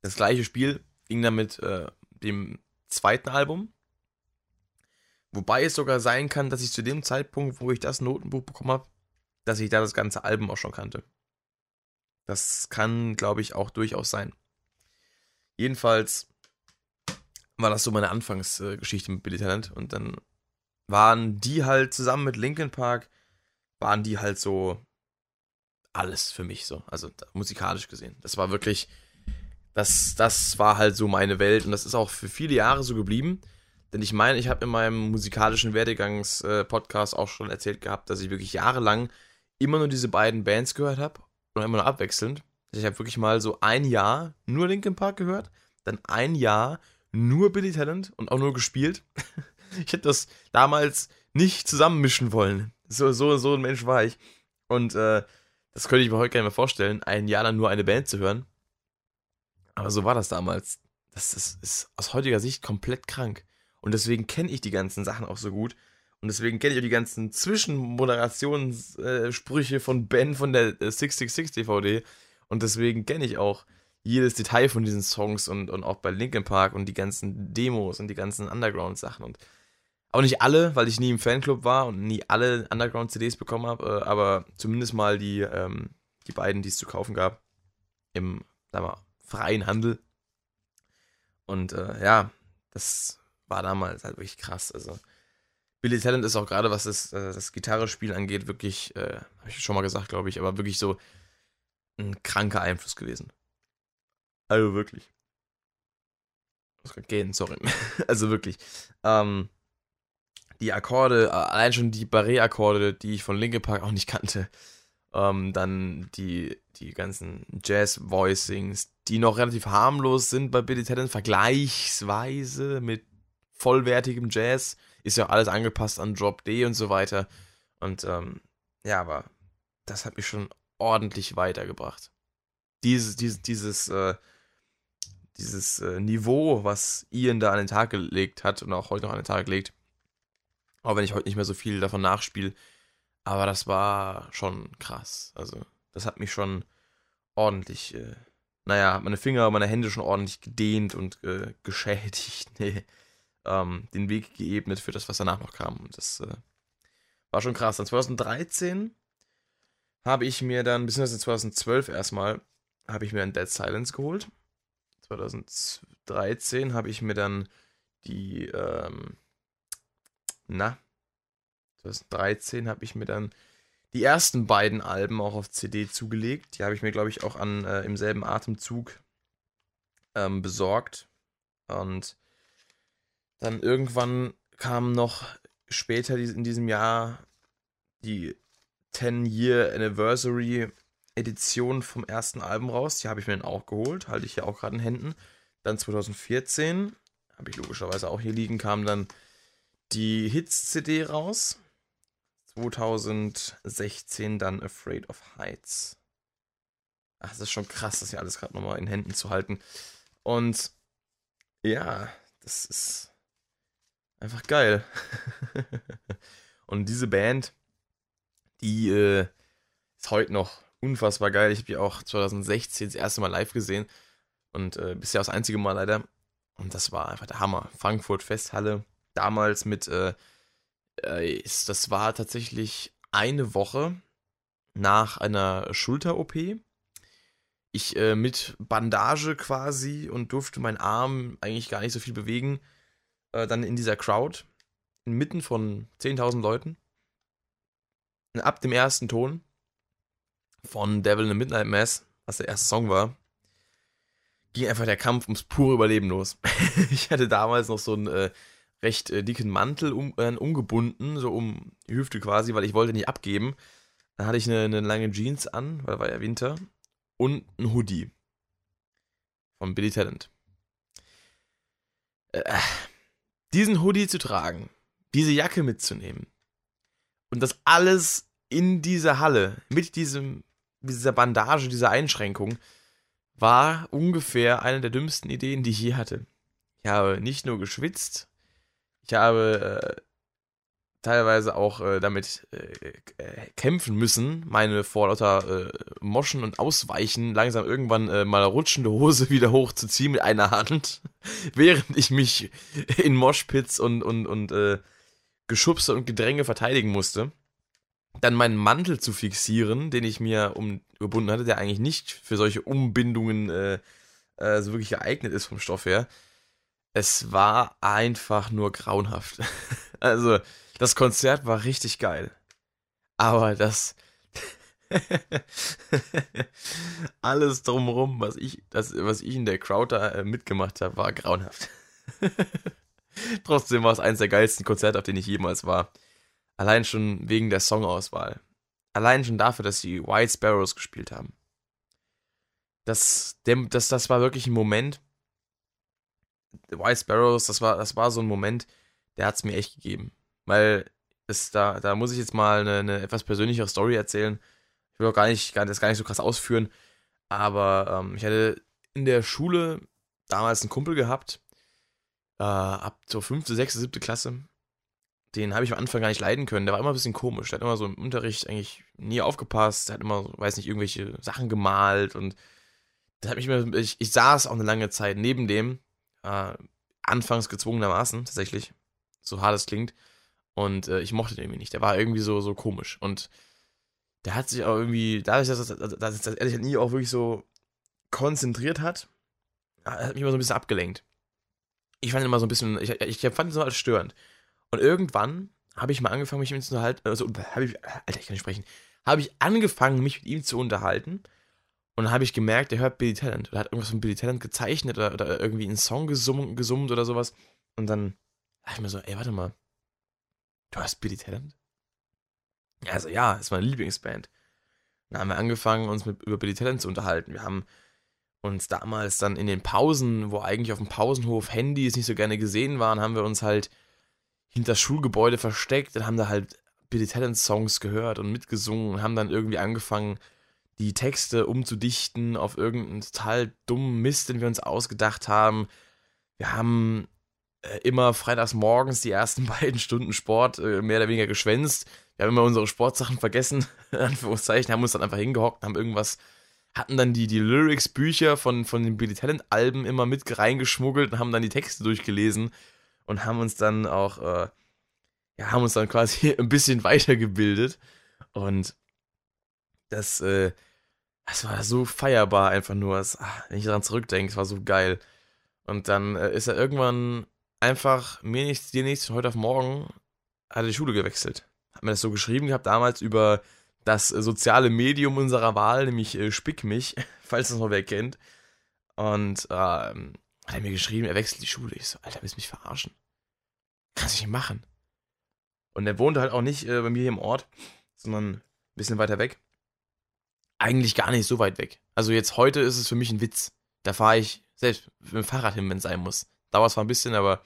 das gleiche Spiel ging dann mit äh, dem zweiten Album. Wobei es sogar sein kann, dass ich zu dem Zeitpunkt, wo ich das Notenbuch bekommen habe, dass ich da das ganze Album auch schon kannte. Das kann, glaube ich, auch durchaus sein. Jedenfalls war das so meine Anfangsgeschichte mit Billy Talent und dann waren die halt zusammen mit Linkin Park, waren die halt so alles für mich so, also musikalisch gesehen. Das war wirklich, das, das war halt so meine Welt und das ist auch für viele Jahre so geblieben. Denn ich meine, ich habe in meinem musikalischen Werdegangs-Podcast auch schon erzählt gehabt, dass ich wirklich jahrelang immer nur diese beiden Bands gehört habe und immer nur abwechselnd. Ich habe wirklich mal so ein Jahr nur Linkin Park gehört, dann ein Jahr nur Billy Talent und auch nur gespielt. (laughs) ich hätte das damals nicht zusammenmischen wollen. So, so, so ein Mensch war ich. Und äh, das könnte ich mir heute gar nicht mehr vorstellen, ein Jahr lang nur eine Band zu hören. Aber so war das damals. Das ist, ist aus heutiger Sicht komplett krank. Und deswegen kenne ich die ganzen Sachen auch so gut. Und deswegen kenne ich auch die ganzen Zwischenmoderationssprüche äh, von Ben von der 666 äh, DVD. Und deswegen kenne ich auch jedes Detail von diesen Songs und, und auch bei Linkin Park und die ganzen Demos und die ganzen Underground-Sachen. Und auch nicht alle, weil ich nie im Fanclub war und nie alle Underground-CDs bekommen habe, äh, aber zumindest mal die, ähm, die beiden, die es zu kaufen gab. Im, sagen wir, freien Handel. Und äh, ja, das war damals halt wirklich krass. Also Billy Talent ist auch gerade, was das, äh, das Gitarrespiel angeht, wirklich, äh, habe ich schon mal gesagt, glaube ich, aber wirklich so ein kranker Einfluss gewesen. Also wirklich. Ich muss gerade gehen, sorry. (laughs) also wirklich. Ähm, die Akkorde, äh, allein schon die Barré-Akkorde, die ich von Linkin Park auch nicht kannte. Ähm, dann die, die ganzen Jazz-Voicings, die noch relativ harmlos sind bei Billy Talent, vergleichsweise mit vollwertigem Jazz. Ist ja alles angepasst an Drop D und so weiter. Und ähm, ja, aber das hat mich schon ordentlich weitergebracht. Dieses, dieses, dieses, äh, dieses äh, Niveau, was Ian da an den Tag gelegt hat und auch heute noch an den Tag legt, auch wenn ich heute nicht mehr so viel davon nachspiele, aber das war schon krass. Also, das hat mich schon ordentlich, äh, naja, meine Finger, meine Hände schon ordentlich gedehnt und äh, geschädigt. (laughs) Nee, ähm, den Weg geebnet für das, was danach noch kam. Und das äh, war schon krass. Dann 2013 habe ich mir dann, beziehungsweise 2012 erstmal, habe ich mir ein Dead Silence geholt. 2013 habe ich mir dann die, ähm, na, 2013 habe ich mir dann die ersten beiden Alben auch auf CD zugelegt. Die habe ich mir, glaube ich, auch an, äh, im selben Atemzug ähm, besorgt. Und dann irgendwann kam noch später in diesem Jahr die 10-Year Anniversary Edition vom ersten Album raus. Die habe ich mir dann auch geholt, halte ich hier auch gerade in Händen. Dann 2014, habe ich logischerweise auch hier liegen, kam dann die Hits-CD raus. 2016 dann Afraid of Heights. Ach, das ist schon krass, das hier alles gerade nochmal in Händen zu halten. Und ja, das ist einfach geil. (laughs) Und diese Band, die äh, ist heute noch unfassbar geil. Ich habe die auch 2016 das erste Mal live gesehen. Und äh, bisher das einzige Mal leider. Und das war einfach der Hammer. Frankfurt Festhalle. Damals mit, äh, äh, das war tatsächlich eine Woche nach einer Schulter-OP. Ich äh, mit Bandage quasi und durfte meinen Arm eigentlich gar nicht so viel bewegen. Äh, dann in dieser Crowd, inmitten von 10.000 Leuten. Ab dem ersten Ton von Devil in the Midnight Mass, was der erste Song war, ging einfach der Kampf ums pure Überleben los. (laughs) ich hatte damals noch so einen äh, recht äh, dicken Mantel um, äh, umgebunden, so um die Hüfte quasi, weil ich wollte nicht abgeben. Dann hatte ich eine, eine lange Jeans an, weil war ja Winter, und ein Hoodie von Billy Talent. Äh, diesen Hoodie zu tragen, diese Jacke mitzunehmen und das alles in dieser Halle mit diesem, dieser Bandage, dieser Einschränkung, war ungefähr eine der dümmsten Ideen, die ich je hatte. Ich habe nicht nur geschwitzt, ich habe äh, teilweise auch äh, damit äh, äh kämpfen müssen, meine vor lauter äh, Moschen und Ausweichen langsam irgendwann äh, mal rutschende Hose (laughs) wieder hochzuziehen mit einer Hand, (laughs) während ich mich (laughs) in Moshpits und, und, und Geschubse und Gedränge verteidigen musste dann meinen Mantel zu fixieren, den ich mir umgebunden hatte, der eigentlich nicht für solche Umbindungen äh, äh, so wirklich geeignet ist vom Stoff her. Es war einfach nur grauenhaft. Also, das Konzert war richtig geil. Aber das. (laughs) alles drumherum, was ich, das, was ich in der Crowd da äh, mitgemacht habe, war grauenhaft. (laughs) Trotzdem war es eines der geilsten Konzerte, auf denen ich jemals war. Allein schon wegen der Songauswahl. Allein schon dafür, dass sie White Sparrows gespielt haben. Das, das, das war wirklich ein Moment. White Sparrows, das war, das war so ein Moment, der hat es mir echt gegeben. Weil es, da, da muss ich jetzt mal eine, eine etwas persönlichere Story erzählen. Ich will auch gar nicht, gar, das gar nicht so krass ausführen. Aber ähm, ich hatte in der Schule damals einen Kumpel gehabt, äh, ab zur fünfte, sechste, siebte Klasse den habe ich am Anfang gar nicht leiden können. Der war immer ein bisschen komisch. Der hat immer so im Unterricht eigentlich nie aufgepasst. Der hat immer, weiß nicht, irgendwelche Sachen gemalt und das hat mich immer, ich, ich saß auch eine lange Zeit neben dem, äh, anfangs gezwungenermaßen, tatsächlich, so hart es klingt. Und äh, ich mochte den irgendwie nicht. Der war irgendwie so, so komisch. Und der hat sich auch irgendwie, dadurch, dass, dass, dass, dass er sich halt nie auch wirklich so konzentriert hat, hat mich immer so ein bisschen abgelenkt. Ich fand ihn immer so ein bisschen, ich, ich fand ihn so als störend. Und irgendwann habe ich mal angefangen, mich mit ihm zu unterhalten. Also, habe ich, Alter, ich kann nicht sprechen. Habe ich angefangen, mich mit ihm zu unterhalten. Und dann habe ich gemerkt, er hört Billy Talent. Oder hat irgendwas von Billy Talent gezeichnet oder, oder irgendwie einen Song gesummt, gesummt oder sowas. Und dann ich mir so, ey, warte mal. Du hast Billy Talent? Also ja, ist meine Lieblingsband. Dann haben wir angefangen, uns mit, über Billy Talent zu unterhalten. Wir haben uns damals dann in den Pausen, wo eigentlich auf dem Pausenhof Handys nicht so gerne gesehen waren, haben wir uns halt hinter das Schulgebäude versteckt und haben da halt Billy Talent Songs gehört und mitgesungen und haben dann irgendwie angefangen, die Texte umzudichten auf irgendeinen total dummen Mist, den wir uns ausgedacht haben. Wir haben immer freitags morgens die ersten (laughs) beiden Stunden Sport äh, mehr oder weniger geschwänzt. Wir haben immer unsere Sportsachen vergessen, (laughs) in Anführungszeichen, haben uns dann einfach hingehockt, haben irgendwas, hatten dann die, die Lyrics-Bücher von, von den Billy Talent-Alben immer mit reingeschmuggelt und haben dann die Texte durchgelesen und haben uns dann auch, äh, ja, haben uns dann quasi (laughs) ein bisschen weitergebildet. Und das, äh, das war so feierbar einfach nur. Das, ach, wenn ich daran zurückdenke, es war so geil. Und dann äh, ist er irgendwann einfach mir nichts, dir nichts, heute auf morgen hat er die Schule gewechselt. Hat mir das so geschrieben gehabt damals über das soziale Medium unserer Wahl, nämlich äh, Spick mich, (laughs) falls das noch wer kennt. Und ähm, hat er mir geschrieben, er wechselt die Schule. Ich so, Alter, willst du mich verarschen? Kannst du nicht machen. Und er wohnte halt auch nicht äh, bei mir hier im Ort, sondern ein bisschen weiter weg. Eigentlich gar nicht so weit weg. Also jetzt heute ist es für mich ein Witz. Da fahre ich selbst mit dem Fahrrad hin, wenn es sein muss. Dauert zwar ein bisschen, aber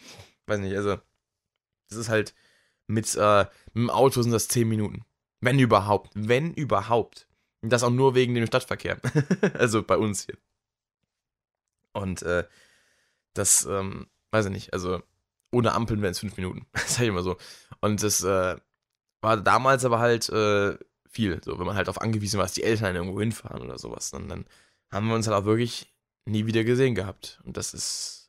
weiß nicht, also das ist halt mit, äh, mit dem Auto sind das 10 Minuten. Wenn überhaupt. Wenn überhaupt. Und das auch nur wegen dem Stadtverkehr. (laughs) also bei uns hier. Und äh, das, ähm, weiß ich nicht, also ohne Ampeln wären es fünf Minuten. Das (laughs) sag ich immer so. Und das äh, war damals aber halt äh, viel. So, wenn man halt auf angewiesen war, dass die Eltern irgendwo hinfahren oder sowas. Dann, dann haben wir uns halt auch wirklich nie wieder gesehen gehabt. Und das ist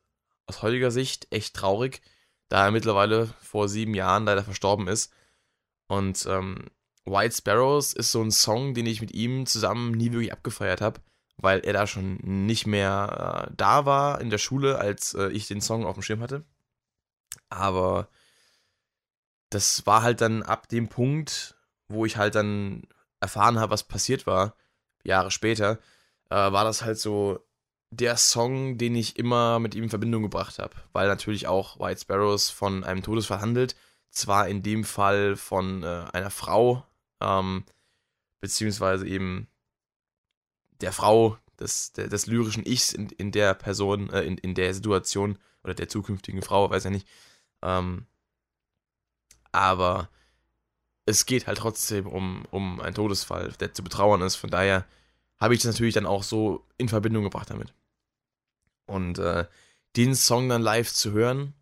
aus heutiger Sicht echt traurig, da er mittlerweile vor sieben Jahren leider verstorben ist. Und ähm, White Sparrows ist so ein Song, den ich mit ihm zusammen nie wirklich abgefeiert habe, weil er da schon nicht mehr äh, da war in der Schule, als äh, ich den Song auf dem Schirm hatte. Aber das war halt dann ab dem Punkt, wo ich halt dann erfahren habe, was passiert war, Jahre später, äh, war das halt so der Song, den ich immer mit ihm in Verbindung gebracht habe, weil natürlich auch White Sparrows von einem Todesfall handelt, zwar in dem Fall von äh, einer Frau, ähm, beziehungsweise eben der Frau des, der, des lyrischen Ichs in, in der Person, äh, in, in der Situation oder der zukünftigen Frau, weiß ja nicht. Ähm, aber es geht halt trotzdem um, um einen Todesfall, der zu betrauern ist. Von daher habe ich das natürlich dann auch so in Verbindung gebracht damit. Und äh, den Song dann live zu hören,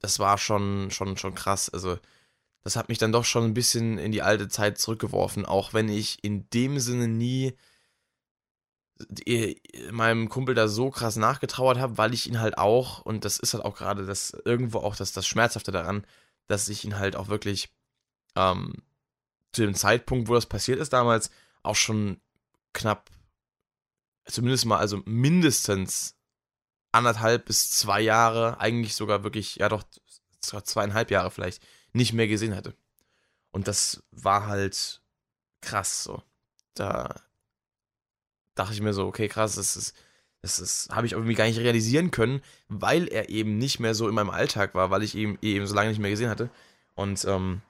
das war schon, schon, schon krass. Also, das hat mich dann doch schon ein bisschen in die alte Zeit zurückgeworfen, auch wenn ich in dem Sinne nie meinem Kumpel da so krass nachgetrauert habe, weil ich ihn halt auch, und das ist halt auch gerade das irgendwo auch das, das Schmerzhafte daran, dass ich ihn halt auch wirklich ähm, zu dem Zeitpunkt, wo das passiert ist damals, auch schon knapp, zumindest mal, also mindestens anderthalb bis zwei Jahre, eigentlich sogar wirklich, ja doch, zweieinhalb Jahre vielleicht, nicht mehr gesehen hatte. Und das war halt krass so. Da dachte ich mir so, okay, krass, das ist, das habe ich irgendwie gar nicht realisieren können, weil er eben nicht mehr so in meinem Alltag war, weil ich ihn eben so lange nicht mehr gesehen hatte. Und ähm,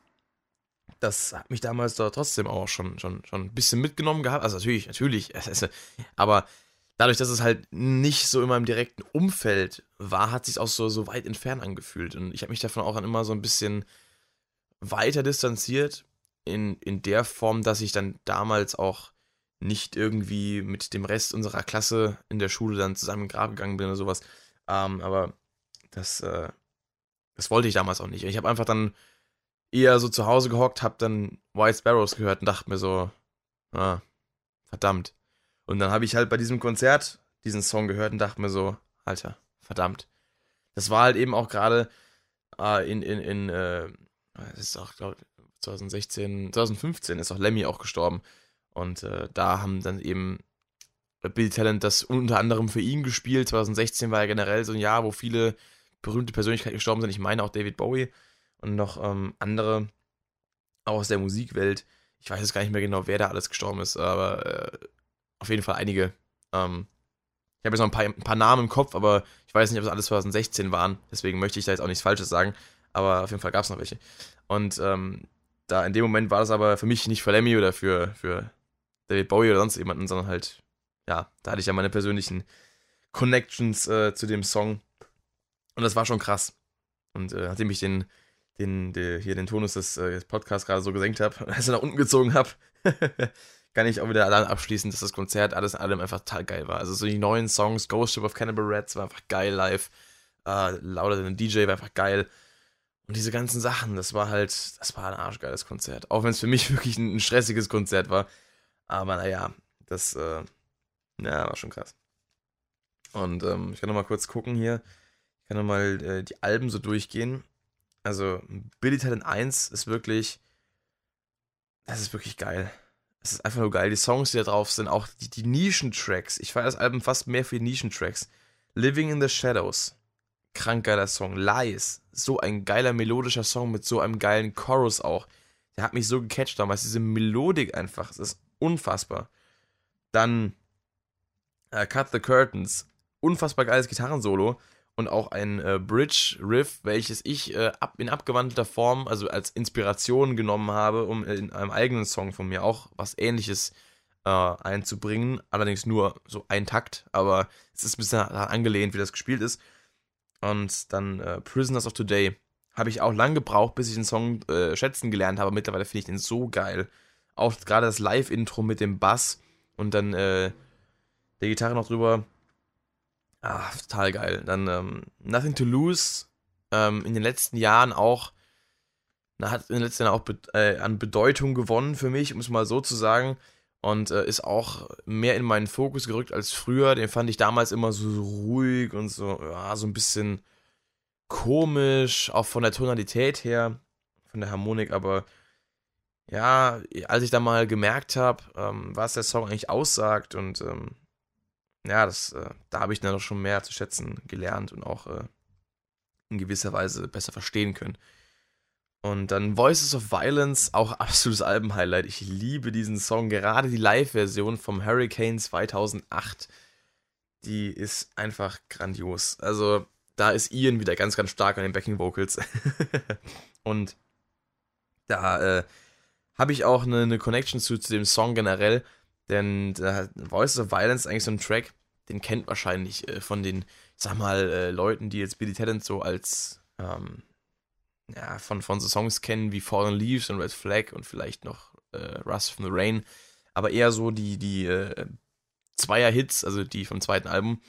das hat mich damals da trotzdem auch schon, schon, schon ein bisschen mitgenommen gehabt. Also natürlich, natürlich, (laughs) aber dadurch, dass es halt nicht so in meinem direkten Umfeld war, hat sich auch so, so weit entfernt angefühlt. Und ich habe mich davon auch dann immer so ein bisschen weiter distanziert, in, in der Form, dass ich dann damals auch nicht irgendwie mit dem Rest unserer Klasse in der Schule dann zusammen in Grab gegangen bin oder sowas. Ähm, aber das, äh, das wollte ich damals auch nicht. Ich habe einfach dann eher so zu Hause gehockt, habe dann White Sparrows gehört und dachte mir so, ah, verdammt. Und dann habe ich halt bei diesem Konzert diesen Song gehört und dachte mir so, Alter, verdammt. Das war halt eben auch gerade äh, in, in, in, äh, das ist auch, glaube 2016, 2015 ist auch Lemmy auch gestorben. Und äh, da haben dann eben Bill Talent das unter anderem für ihn gespielt. 2016 war ja generell so ein Jahr, wo viele berühmte Persönlichkeiten gestorben sind. Ich meine auch David Bowie und noch ähm, andere auch aus der Musikwelt. Ich weiß jetzt gar nicht mehr genau, wer da alles gestorben ist, aber äh, auf jeden Fall einige. Ähm, ich habe jetzt noch ein paar, ein paar, Namen im Kopf, aber ich weiß nicht, ob es alles 2016 waren. Deswegen möchte ich da jetzt auch nichts Falsches sagen. Aber auf jeden Fall gab es noch welche. Und ähm, da in dem Moment war das aber für mich nicht für Lemmy oder für, für David Bowie oder sonst jemanden, sondern halt, ja, da hatte ich ja meine persönlichen Connections äh, zu dem Song. Und das war schon krass. Und äh, nachdem ich den, den, den, hier den Tonus des äh, Podcasts gerade so gesenkt habe, (laughs) also nach unten gezogen habe, (laughs) kann ich auch wieder allein abschließen, dass das Konzert alles in allem einfach total geil war. Also so die neuen Songs, Ghost Ship of Cannibal Rats war einfach geil live. Äh, Lauter denn DJ war einfach geil. Und diese ganzen Sachen, das war halt, das war ein arschgeiles Konzert. Auch wenn es für mich (laughs) wirklich ein, ein stressiges Konzert war. Aber naja, das äh, ja, war schon krass. Und ähm, ich kann nochmal kurz gucken hier. Ich kann nochmal äh, die Alben so durchgehen. Also, Billy Talent 1 ist wirklich. Das ist wirklich geil. Es ist einfach nur geil. Die Songs, die da drauf sind, auch die, die Nischentracks. Ich feiere das Album fast mehr für die Nischentracks. Living in the Shadows. Krank geiler Song. Lies. So ein geiler melodischer Song mit so einem geilen Chorus auch. Der hat mich so gecatcht damals. Diese Melodik einfach. Das ist unfassbar. Dann äh, Cut the Curtains, unfassbar geiles Gitarrensolo und auch ein äh, Bridge-Riff, welches ich äh, ab, in abgewandelter Form, also als Inspiration genommen habe, um in einem eigenen Song von mir auch was ähnliches äh, einzubringen. Allerdings nur so ein Takt, aber es ist ein bisschen daran angelehnt, wie das gespielt ist. Und dann äh, Prisoners of Today habe ich auch lang gebraucht, bis ich den Song äh, schätzen gelernt habe. Mittlerweile finde ich den so geil auch gerade das Live-Intro mit dem Bass und dann äh, der Gitarre noch drüber. Ah, total geil. Dann ähm, Nothing to Lose. Ähm, in den letzten Jahren auch, hat in den letzten Jahren auch be äh, an Bedeutung gewonnen für mich, um es mal so zu sagen. Und äh, ist auch mehr in meinen Fokus gerückt als früher. Den fand ich damals immer so ruhig und so, ja, so ein bisschen komisch, auch von der Tonalität her, von der Harmonik, aber ja, als ich da mal gemerkt habe, ähm, was der Song eigentlich aussagt und ähm, ja, das, äh, da habe ich dann noch schon mehr zu schätzen gelernt und auch äh, in gewisser Weise besser verstehen können. Und dann Voices of Violence, auch (laughs) absolutes Album-Highlight. Ich liebe diesen Song, gerade die Live-Version vom Hurricane 2008. Die ist einfach grandios. Also, da ist Ian wieder ganz, ganz stark an den Backing Vocals. (laughs) und da äh, habe ich auch eine, eine Connection zu, zu, dem Song generell. Denn äh, Voices of Violence ist eigentlich so ein Track, den kennt wahrscheinlich äh, von den, ich sag mal, äh, Leuten, die jetzt Billy Talent so als, ähm, ja, von, von so Songs kennen wie Fallen Leaves und Red Flag und vielleicht noch äh, Rust from the Rain. Aber eher so die, die äh, Zweier-Hits, also die vom zweiten Album,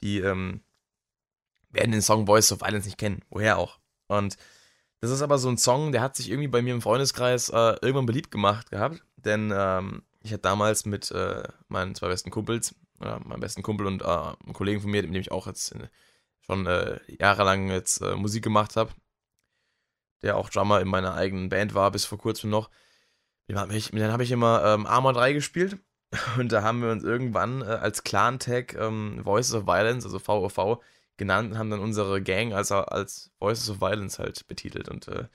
die ähm, werden den Song Voice of Violence nicht kennen. Woher auch. Und das ist aber so ein Song, der hat sich irgendwie bei mir im Freundeskreis äh, irgendwann beliebt gemacht gehabt. Denn ähm, ich hatte damals mit äh, meinen zwei besten Kumpels, äh, meinem besten Kumpel und äh, einem Kollegen von mir, mit dem ich auch jetzt in, schon äh, jahrelang jetzt äh, Musik gemacht habe, der auch Drummer in meiner eigenen Band war, bis vor kurzem noch. Dem habe ich immer ähm, Armor 3 gespielt. (laughs) Und da haben wir uns irgendwann äh, als Clan-Tag ähm, Voices of Violence, also VOV, genannt und haben dann unsere Gang als, als Voices of Violence halt betitelt. Und äh,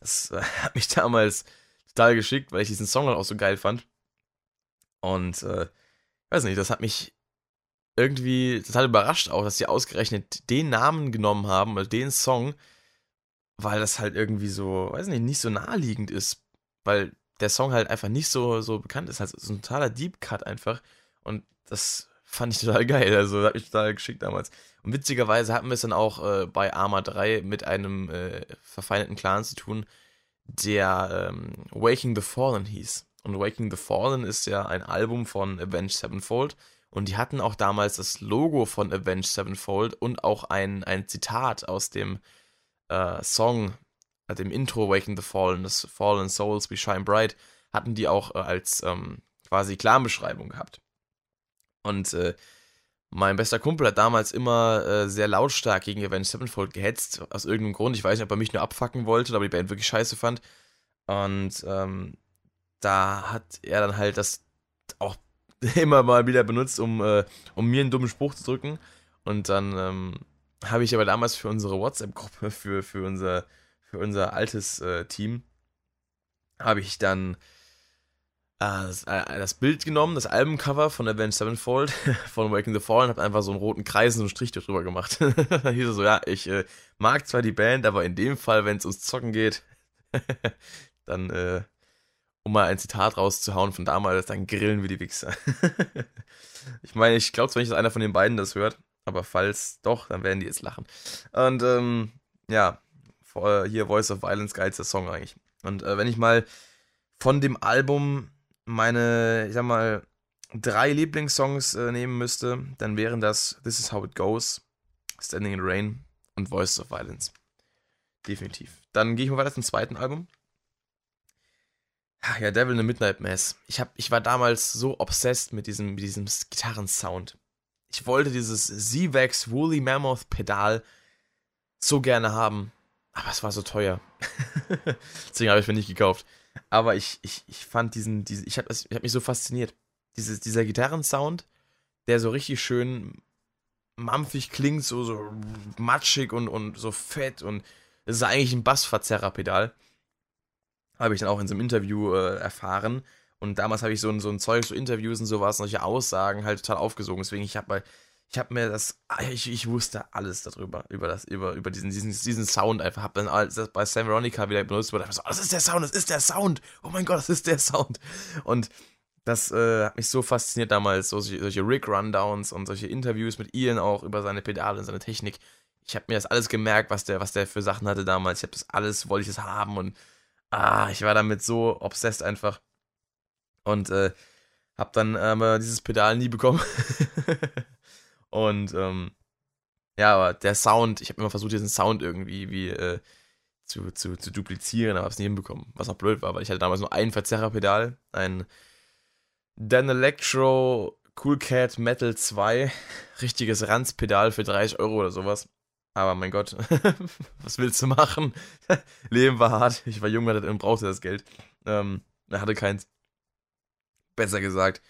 das äh, (laughs) hat mich damals total geschickt, weil ich diesen Song halt auch so geil fand. Und äh, weiß nicht, das hat mich irgendwie total überrascht auch, dass sie ausgerechnet den Namen genommen haben, oder den Song, weil das halt irgendwie so, weiß nicht, nicht so naheliegend ist. Weil der Song halt einfach nicht so, so bekannt ist. Also so ein totaler Deep Cut einfach. Und das fand ich (laughs) total geil. Also hat mich total geschickt damals. Und witzigerweise hatten wir es dann auch äh, bei Arma 3 mit einem äh, verfeindeten Clan zu tun, der ähm, Waking the Fallen hieß. Und Waking the Fallen ist ja ein Album von Avenged Sevenfold. Und die hatten auch damals das Logo von Avenged Sevenfold und auch ein, ein Zitat aus dem äh, Song, äh, dem Intro Waking the Fallen, das Fallen Souls We Shine Bright, hatten die auch äh, als ähm, quasi Clan-Beschreibung gehabt. Und äh, mein bester Kumpel hat damals immer äh, sehr lautstark gegen Avenged Sevenfold gehetzt, aus irgendeinem Grund. Ich weiß nicht, ob er mich nur abfacken wollte ob die Band wirklich scheiße fand. Und ähm, da hat er dann halt das auch (laughs) immer mal wieder benutzt, um, äh, um mir einen dummen Spruch zu drücken. Und dann ähm, habe ich aber damals für unsere WhatsApp-Gruppe, für, für, unser, für unser altes äh, Team, habe ich dann äh, das Bild genommen, das Albumcover von Avenged Sevenfold (laughs) von Waking the Fallen, habe einfach so einen roten Kreis und einen Strich drüber gemacht. (laughs) da hieß es so, ja, ich äh, mag zwar die Band, aber in dem Fall, wenn es ums Zocken geht, dann, äh, um mal ein Zitat rauszuhauen von damals, dann grillen wir die Wichser. (laughs) ich meine, ich glaube zwar nicht, dass einer von den beiden das hört, aber falls doch, dann werden die jetzt lachen. Und ähm, ja, hier Voice of Violence, geilster Song eigentlich. Und äh, wenn ich mal von dem Album meine, ich sag mal, drei Lieblingssongs äh, nehmen müsste, dann wären das This Is How It Goes, Standing in the Rain und Voices of Violence. Definitiv. Dann gehe ich mal weiter zum zweiten Album. Ja, Devil in the Midnight Mass. Ich, hab, ich war damals so obsessed mit diesem, mit diesem Gitarrensound. Ich wollte dieses Z-Vax Woolly Mammoth Pedal so gerne haben, aber es war so teuer. (laughs) Deswegen habe ich mir nicht gekauft. Aber ich, ich, ich fand diesen, diesen ich habe ich hab mich so fasziniert. Dieses, dieser Gitarrensound, der so richtig schön mampfig klingt, so, so matschig und, und so fett und es ist eigentlich ein Bassverzerrerpedal. Habe ich dann auch in so einem Interview äh, erfahren. Und damals habe ich so ein, so ein Zeug, so Interviews und sowas, solche Aussagen halt total aufgesogen. Deswegen, ich habe ich habe mir das, ich, ich wusste alles darüber, über das, über, über diesen, diesen, diesen Sound einfach. Habe dann alles bei Sam Veronica wieder benutzt, wurde so, das ist der Sound, das ist der Sound. Oh mein Gott, das ist der Sound. Und das äh, hat mich so fasziniert damals, so, solche, Rick-Rundowns und solche Interviews mit Ian auch über seine Pedale und seine Technik. Ich habe mir das alles gemerkt, was der, was der für Sachen hatte damals. Ich habe das alles, wollte ich das haben und ah, ich war damit so obsessed einfach. Und äh, habe dann aber dieses Pedal nie bekommen. (laughs) Und ähm, ja, aber der Sound, ich habe immer versucht, diesen Sound irgendwie wie, äh, zu, zu, zu duplizieren, aber habe es nie hinbekommen. Was auch blöd war, weil ich hatte damals nur ein Verzerrerpedal, ein Dan Electro Cool Cat Metal 2, (laughs) richtiges Ranzpedal für 30 Euro oder sowas. Aber mein Gott, (laughs) was willst du machen? (laughs) Leben war hart. Ich war jung und brauchte das Geld. Ähm, er hatte keins. Besser gesagt.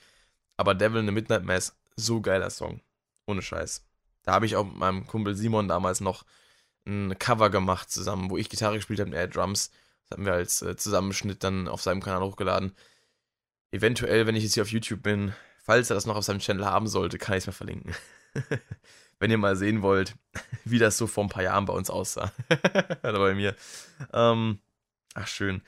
Aber Devil in the Midnight Mass, so geiler Song. Ohne Scheiß. Da habe ich auch mit meinem Kumpel Simon damals noch ein Cover gemacht zusammen, wo ich Gitarre gespielt habe und er Drums. Das haben wir als äh, Zusammenschnitt dann auf seinem Kanal hochgeladen. Eventuell, wenn ich jetzt hier auf YouTube bin, falls er das noch auf seinem Channel haben sollte, kann ich es mal verlinken. (laughs) wenn ihr mal sehen wollt, (laughs) wie das so vor ein paar Jahren bei uns aussah. (laughs) Oder bei mir. Ähm, ach, schön.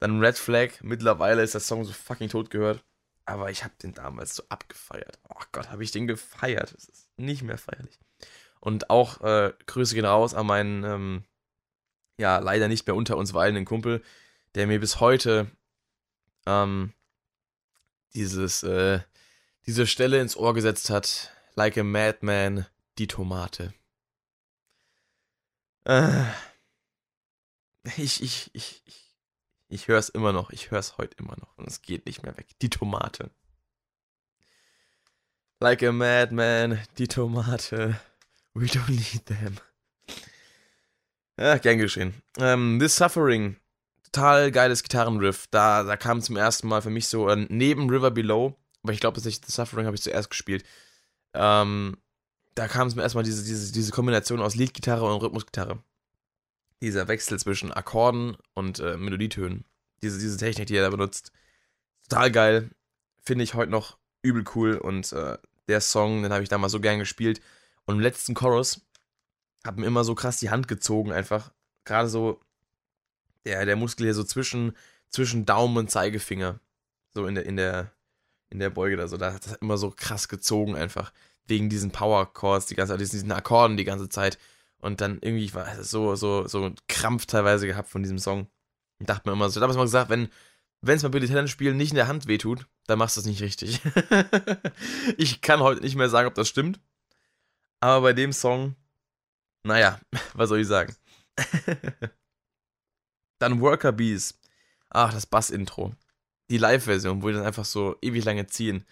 Dann Red Flag. Mittlerweile ist der Song so fucking tot gehört. Aber ich habe den damals so abgefeiert. Oh Gott, habe ich den gefeiert. Das ist nicht mehr feierlich. Und auch äh, Grüße gehen raus an meinen, ähm, ja, leider nicht mehr unter uns weilenden Kumpel, der mir bis heute ähm, dieses, äh, diese Stelle ins Ohr gesetzt hat. Like a madman, die Tomate. Äh, ich, ich, ich, ich, ich höre es immer noch. Ich höre es heute immer noch. Und es geht nicht mehr weg. Die Tomate. Like a madman, die Tomate. We don't need them. Ja, gern geschehen. Ähm, This Suffering. Total geiles Gitarrenriff. Da, da kam zum ersten Mal für mich so äh, neben River Below, aber ich glaube, The Suffering habe ich zuerst gespielt. Ähm, da kam es mir erstmal diese, diese, diese Kombination aus Leadgitarre und Rhythmusgitarre. Dieser Wechsel zwischen Akkorden und äh, Melodietönen. Diese, diese Technik, die er da benutzt. Total geil. Finde ich heute noch übel cool. Und äh, der Song, den habe ich damals so gern gespielt. Und im letzten Chorus hat mir immer so krass die Hand gezogen, einfach. Gerade so der, der Muskel hier so zwischen, zwischen Daumen und Zeigefinger. So in der, in der, in der Beuge da so. Das hat immer so krass gezogen einfach wegen diesen Power Chords, die ganze, diesen Akkorden die ganze Zeit. Und dann irgendwie war es so, so, so Krampf teilweise gehabt von diesem Song. Und dachte mir immer so, ich habe mal gesagt, wenn, wenn es mal Billy Talent spielen nicht in der Hand wehtut, dann machst du es nicht richtig. (laughs) ich kann heute nicht mehr sagen, ob das stimmt. Aber bei dem Song, naja, (laughs) was soll ich sagen? (laughs) dann Worker Bees. Ach, das Bass-Intro. Die Live-Version, wo die dann einfach so ewig lange ziehen.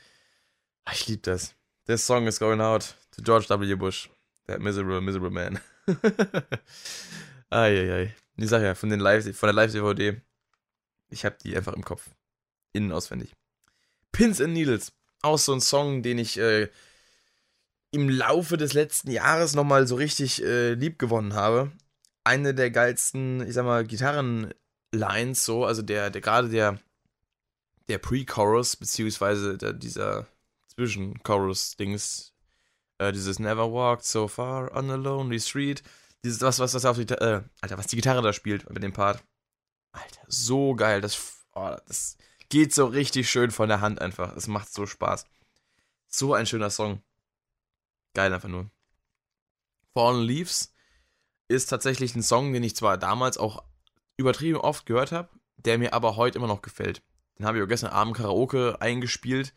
Ich liebe das. This song is going out to George W. Bush. That miserable, miserable man. Eieiei. Ich sag ja, von, den Live, von der Live-DVD, ich hab die einfach im Kopf. Innen auswendig. Pins and Needles. Auch so ein Song, den ich äh, im Laufe des letzten Jahres nochmal so richtig äh, lieb gewonnen habe. Eine der geilsten, ich sag mal, Gitarrenlines, so, also der, der gerade der, der Pre-Chorus, beziehungsweise der, dieser, Zwischen-Chorus-Dings. Äh, dieses Never walked so far on a lonely street. Dieses, was, was, was auf die, äh, Alter, was die Gitarre da spielt bei dem Part. Alter, so geil. Das, oh, das geht so richtig schön von der Hand einfach. Es macht so Spaß. So ein schöner Song. Geil einfach nur. Fallen Leaves ist tatsächlich ein Song, den ich zwar damals auch übertrieben oft gehört habe, der mir aber heute immer noch gefällt. Den habe ich auch gestern Abend Karaoke eingespielt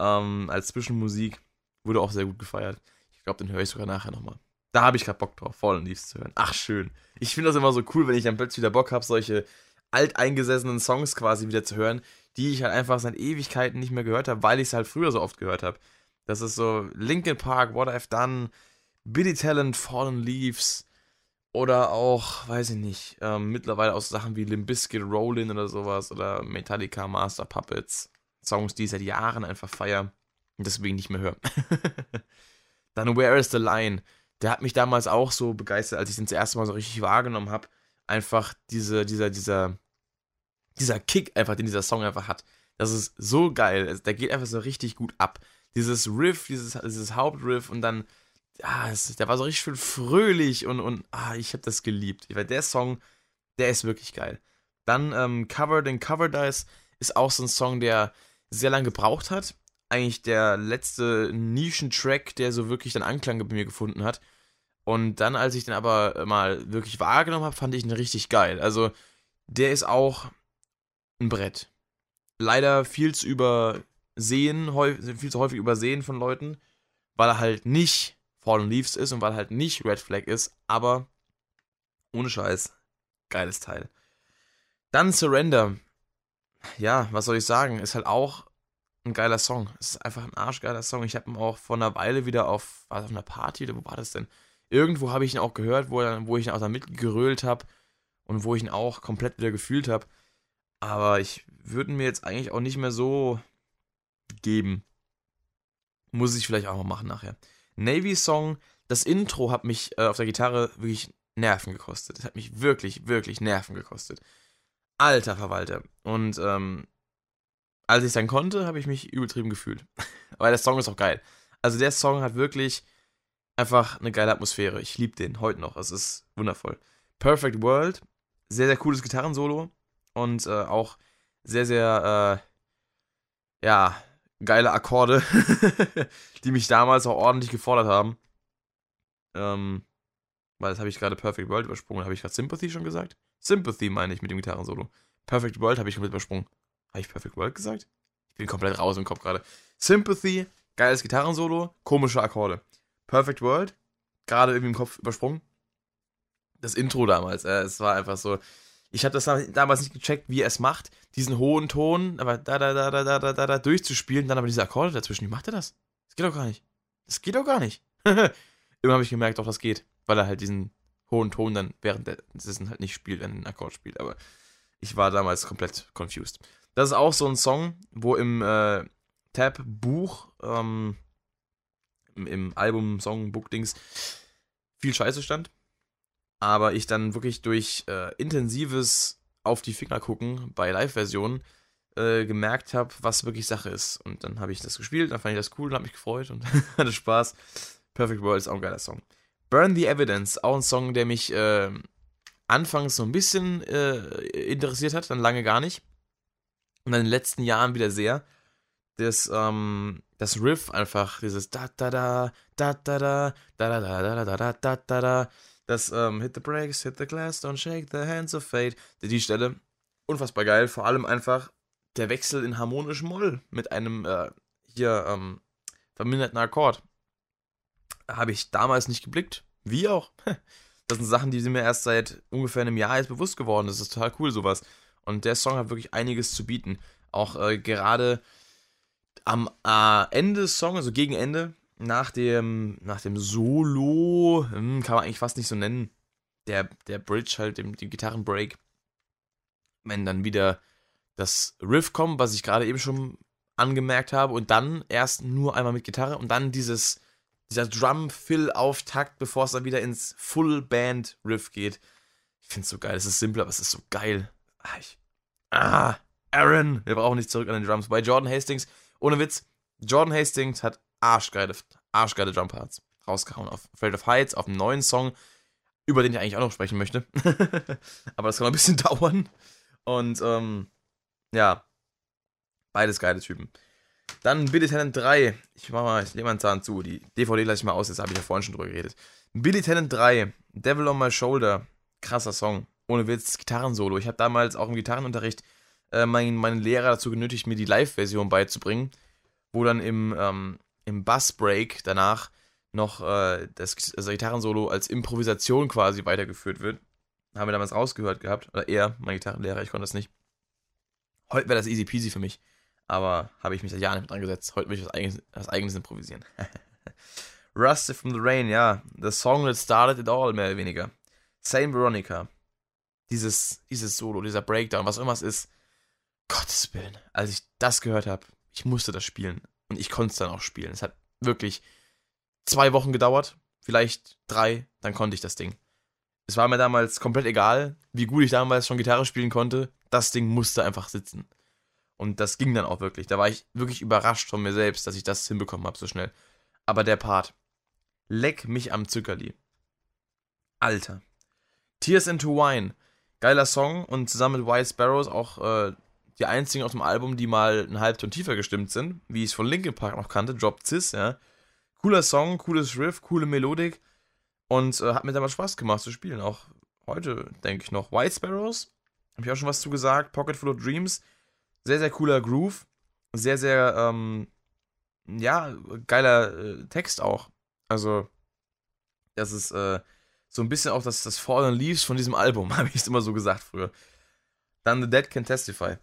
ähm, als Zwischenmusik. Wurde auch sehr gut gefeiert. Ich glaube, den höre ich sogar nachher nochmal. Da habe ich gerade Bock drauf, Fallen Leaves zu hören. Ach, schön. Ich finde das immer so cool, wenn ich dann plötzlich wieder Bock habe, solche alteingesessenen Songs quasi wieder zu hören, die ich halt einfach seit Ewigkeiten nicht mehr gehört habe, weil ich es halt früher so oft gehört habe. Das ist so Linkin Park, What I've Done, Billy Talent, Fallen Leaves oder auch, weiß ich nicht, ähm, mittlerweile auch Sachen wie Limp Bizkit, Rollin oder sowas oder Metallica, Master Puppets. Songs, die ich seit Jahren einfach feiere und deswegen nicht mehr höre. (laughs) Dann Where is the Line? Der hat mich damals auch so begeistert, als ich den das erste Mal so richtig wahrgenommen habe. Einfach diese, dieser, dieser, dieser Kick einfach, den dieser Song einfach hat. Das ist so geil. Der geht einfach so richtig gut ab. Dieses Riff, dieses, dieses Hauptriff und dann, ja, es, der war so richtig schön fröhlich und, und ah, ich habe das geliebt. Weil der Song, der ist wirklich geil. Dann ähm, Covered in Cover Dice ist auch so ein Song, der sehr lange gebraucht hat. Eigentlich der letzte Nischentrack, der so wirklich dann Anklang bei mir gefunden hat. Und dann, als ich den aber mal wirklich wahrgenommen habe, fand ich ihn richtig geil. Also, der ist auch ein Brett. Leider viel zu übersehen, viel zu häufig übersehen von Leuten, weil er halt nicht Fallen Leaves ist und weil er halt nicht Red Flag ist, aber ohne Scheiß, geiles Teil. Dann Surrender ja, was soll ich sagen, ist halt auch ein geiler Song. Es ist einfach ein arschgeiler Song. Ich habe ihn auch vor einer Weile wieder auf, war auf einer Party wo war das denn? Irgendwo habe ich ihn auch gehört, wo, wo ich ihn auch da mitgerölt habe und wo ich ihn auch komplett wieder gefühlt habe. Aber ich würde mir jetzt eigentlich auch nicht mehr so geben. Muss ich vielleicht auch mal machen nachher. Navy Song, das Intro hat mich äh, auf der Gitarre wirklich Nerven gekostet. Das hat mich wirklich, wirklich Nerven gekostet. Alter Verwalter. Und ähm, als ich dann konnte, habe ich mich übertrieben gefühlt. (laughs) Weil der Song ist auch geil. Also der Song hat wirklich einfach eine geile Atmosphäre. Ich liebe den heute noch. Es ist wundervoll. Perfect World, sehr, sehr cooles Gitarrensolo und äh, auch sehr, sehr, äh, ja, geile Akkorde, (laughs) die mich damals auch ordentlich gefordert haben. Ähm, weil das habe ich gerade Perfect World übersprungen. Habe ich gerade Sympathy schon gesagt? Sympathy meine ich mit dem Gitarrensolo. Perfect World habe ich komplett übersprungen. Habe ich Perfect World gesagt? Ich bin komplett raus im Kopf gerade. Sympathy, geiles Gitarrensolo, komische Akkorde. Perfect World, gerade irgendwie im Kopf übersprungen. Das Intro damals, äh, es war einfach so. Ich habe das damals nicht gecheckt, wie er es macht, diesen hohen Ton, aber da, da, da, da, da, da, da, da durchzuspielen, dann aber diese Akkorde dazwischen. Wie macht er das? Das geht doch gar nicht. Das geht doch gar nicht. (laughs) Immer habe ich gemerkt, doch, das geht, weil er halt diesen hohen Ton dann während der Season halt nicht spielt, wenn er einen Akkord spielt. Aber ich war damals komplett confused. Das ist auch so ein Song, wo im äh, Tab-Buch, ähm, im, im Album-Song-Book-Dings viel Scheiße stand. Aber ich dann wirklich durch äh, intensives auf die Finger gucken bei Live-Versionen äh, gemerkt habe, was wirklich Sache ist. Und dann habe ich das gespielt, dann fand ich das cool und habe mich gefreut und (laughs) hatte Spaß. Perfect World ist auch ein geiler Song. Burn the Evidence, auch ein Song, der mich äh, anfangs so ein bisschen äh, interessiert hat, dann lange gar nicht. Und in den letzten Jahren wieder sehr. Das, ähm, das Riff einfach, dieses da da da, da da da, da da da da da da da da da, das ähm, Hit the Brakes, Hit the Glass, Don't Shake the Hands of Fate, die Stelle, unfassbar geil, vor allem einfach der Wechsel in harmonischen Moll mit einem äh, hier ähm, verminderten Akkord habe ich damals nicht geblickt. Wie auch. (laughs) Das sind Sachen, die sind mir erst seit ungefähr einem Jahr jetzt bewusst geworden. Das ist total cool, sowas. Und der Song hat wirklich einiges zu bieten. Auch äh, gerade am äh, Ende des Songs, also gegen Ende, nach dem, nach dem Solo, hm, kann man eigentlich fast nicht so nennen, der, der Bridge halt, dem, dem Gitarrenbreak, wenn dann wieder das Riff kommt, was ich gerade eben schon angemerkt habe, und dann erst nur einmal mit Gitarre und dann dieses dieser Drum-Fill-Auftakt, bevor es dann wieder ins Full-Band-Riff geht. Ich finde es so geil. Es ist simpel, aber es ist so geil. Ah, ich, ah, Aaron. Wir brauchen nicht zurück an den Drums. Bei Jordan Hastings, ohne Witz, Jordan Hastings hat arschgeile, arschgeile Drum-Parts rausgehauen. Auf Afraid of Heights, auf einem neuen Song, über den ich eigentlich auch noch sprechen möchte. (laughs) aber das kann ein bisschen (laughs) dauern. Und, ähm, ja, beides geile Typen. Dann Billy Talent 3. Ich mach mal, ich nehme einen Zahn zu. Die DVD lasse ich mal aus, jetzt habe ich ja vorhin schon drüber geredet. Billy Talent 3. Devil on My Shoulder. Krasser Song. Ohne Witz, Gitarrensolo. Ich habe damals auch im Gitarrenunterricht äh, meinen, meinen Lehrer dazu genötigt, mir die Live-Version beizubringen. Wo dann im, ähm, im Bass-Break danach noch äh, das, das Gitarrensolo als Improvisation quasi weitergeführt wird. Haben wir damals rausgehört gehabt. Oder er, mein Gitarrenlehrer, ich konnte das nicht. Heute wäre das easy peasy für mich. Aber habe ich mich seit Jahren nicht dran gesetzt. Heute will ich was eigenes, was eigenes improvisieren. (laughs) Rusted from the Rain, ja. The song that started it all, mehr oder weniger. Same Veronica. Dieses, dieses Solo, dieser Breakdown, was immer es ist. Gottes Willen. Als ich das gehört habe, ich musste das spielen. Und ich konnte es dann auch spielen. Es hat wirklich zwei Wochen gedauert. Vielleicht drei. Dann konnte ich das Ding. Es war mir damals komplett egal, wie gut ich damals schon Gitarre spielen konnte. Das Ding musste einfach sitzen. Und das ging dann auch wirklich. Da war ich wirklich überrascht von mir selbst, dass ich das hinbekommen habe so schnell. Aber der Part. Leck mich am Zuckerli. Alter. Tears into Wine. Geiler Song und zusammen mit White Sparrows auch äh, die einzigen auf dem Album, die mal einen Halbton tiefer gestimmt sind, wie ich es von Linkin Park noch kannte, Drop Cis, ja. Cooler Song, cooles Riff, coole Melodik und äh, hat mir damals Spaß gemacht zu spielen. Auch heute, denke ich noch. White Sparrows, habe ich auch schon was zu gesagt. Pocket Full of Dreams, sehr, sehr cooler Groove. Sehr, sehr, ähm, ja, geiler äh, Text auch. Also, das ist äh, so ein bisschen auch das, das Fallen Leaves von diesem Album, (laughs) habe ich es immer so gesagt früher. Dann The Dead Can Testify.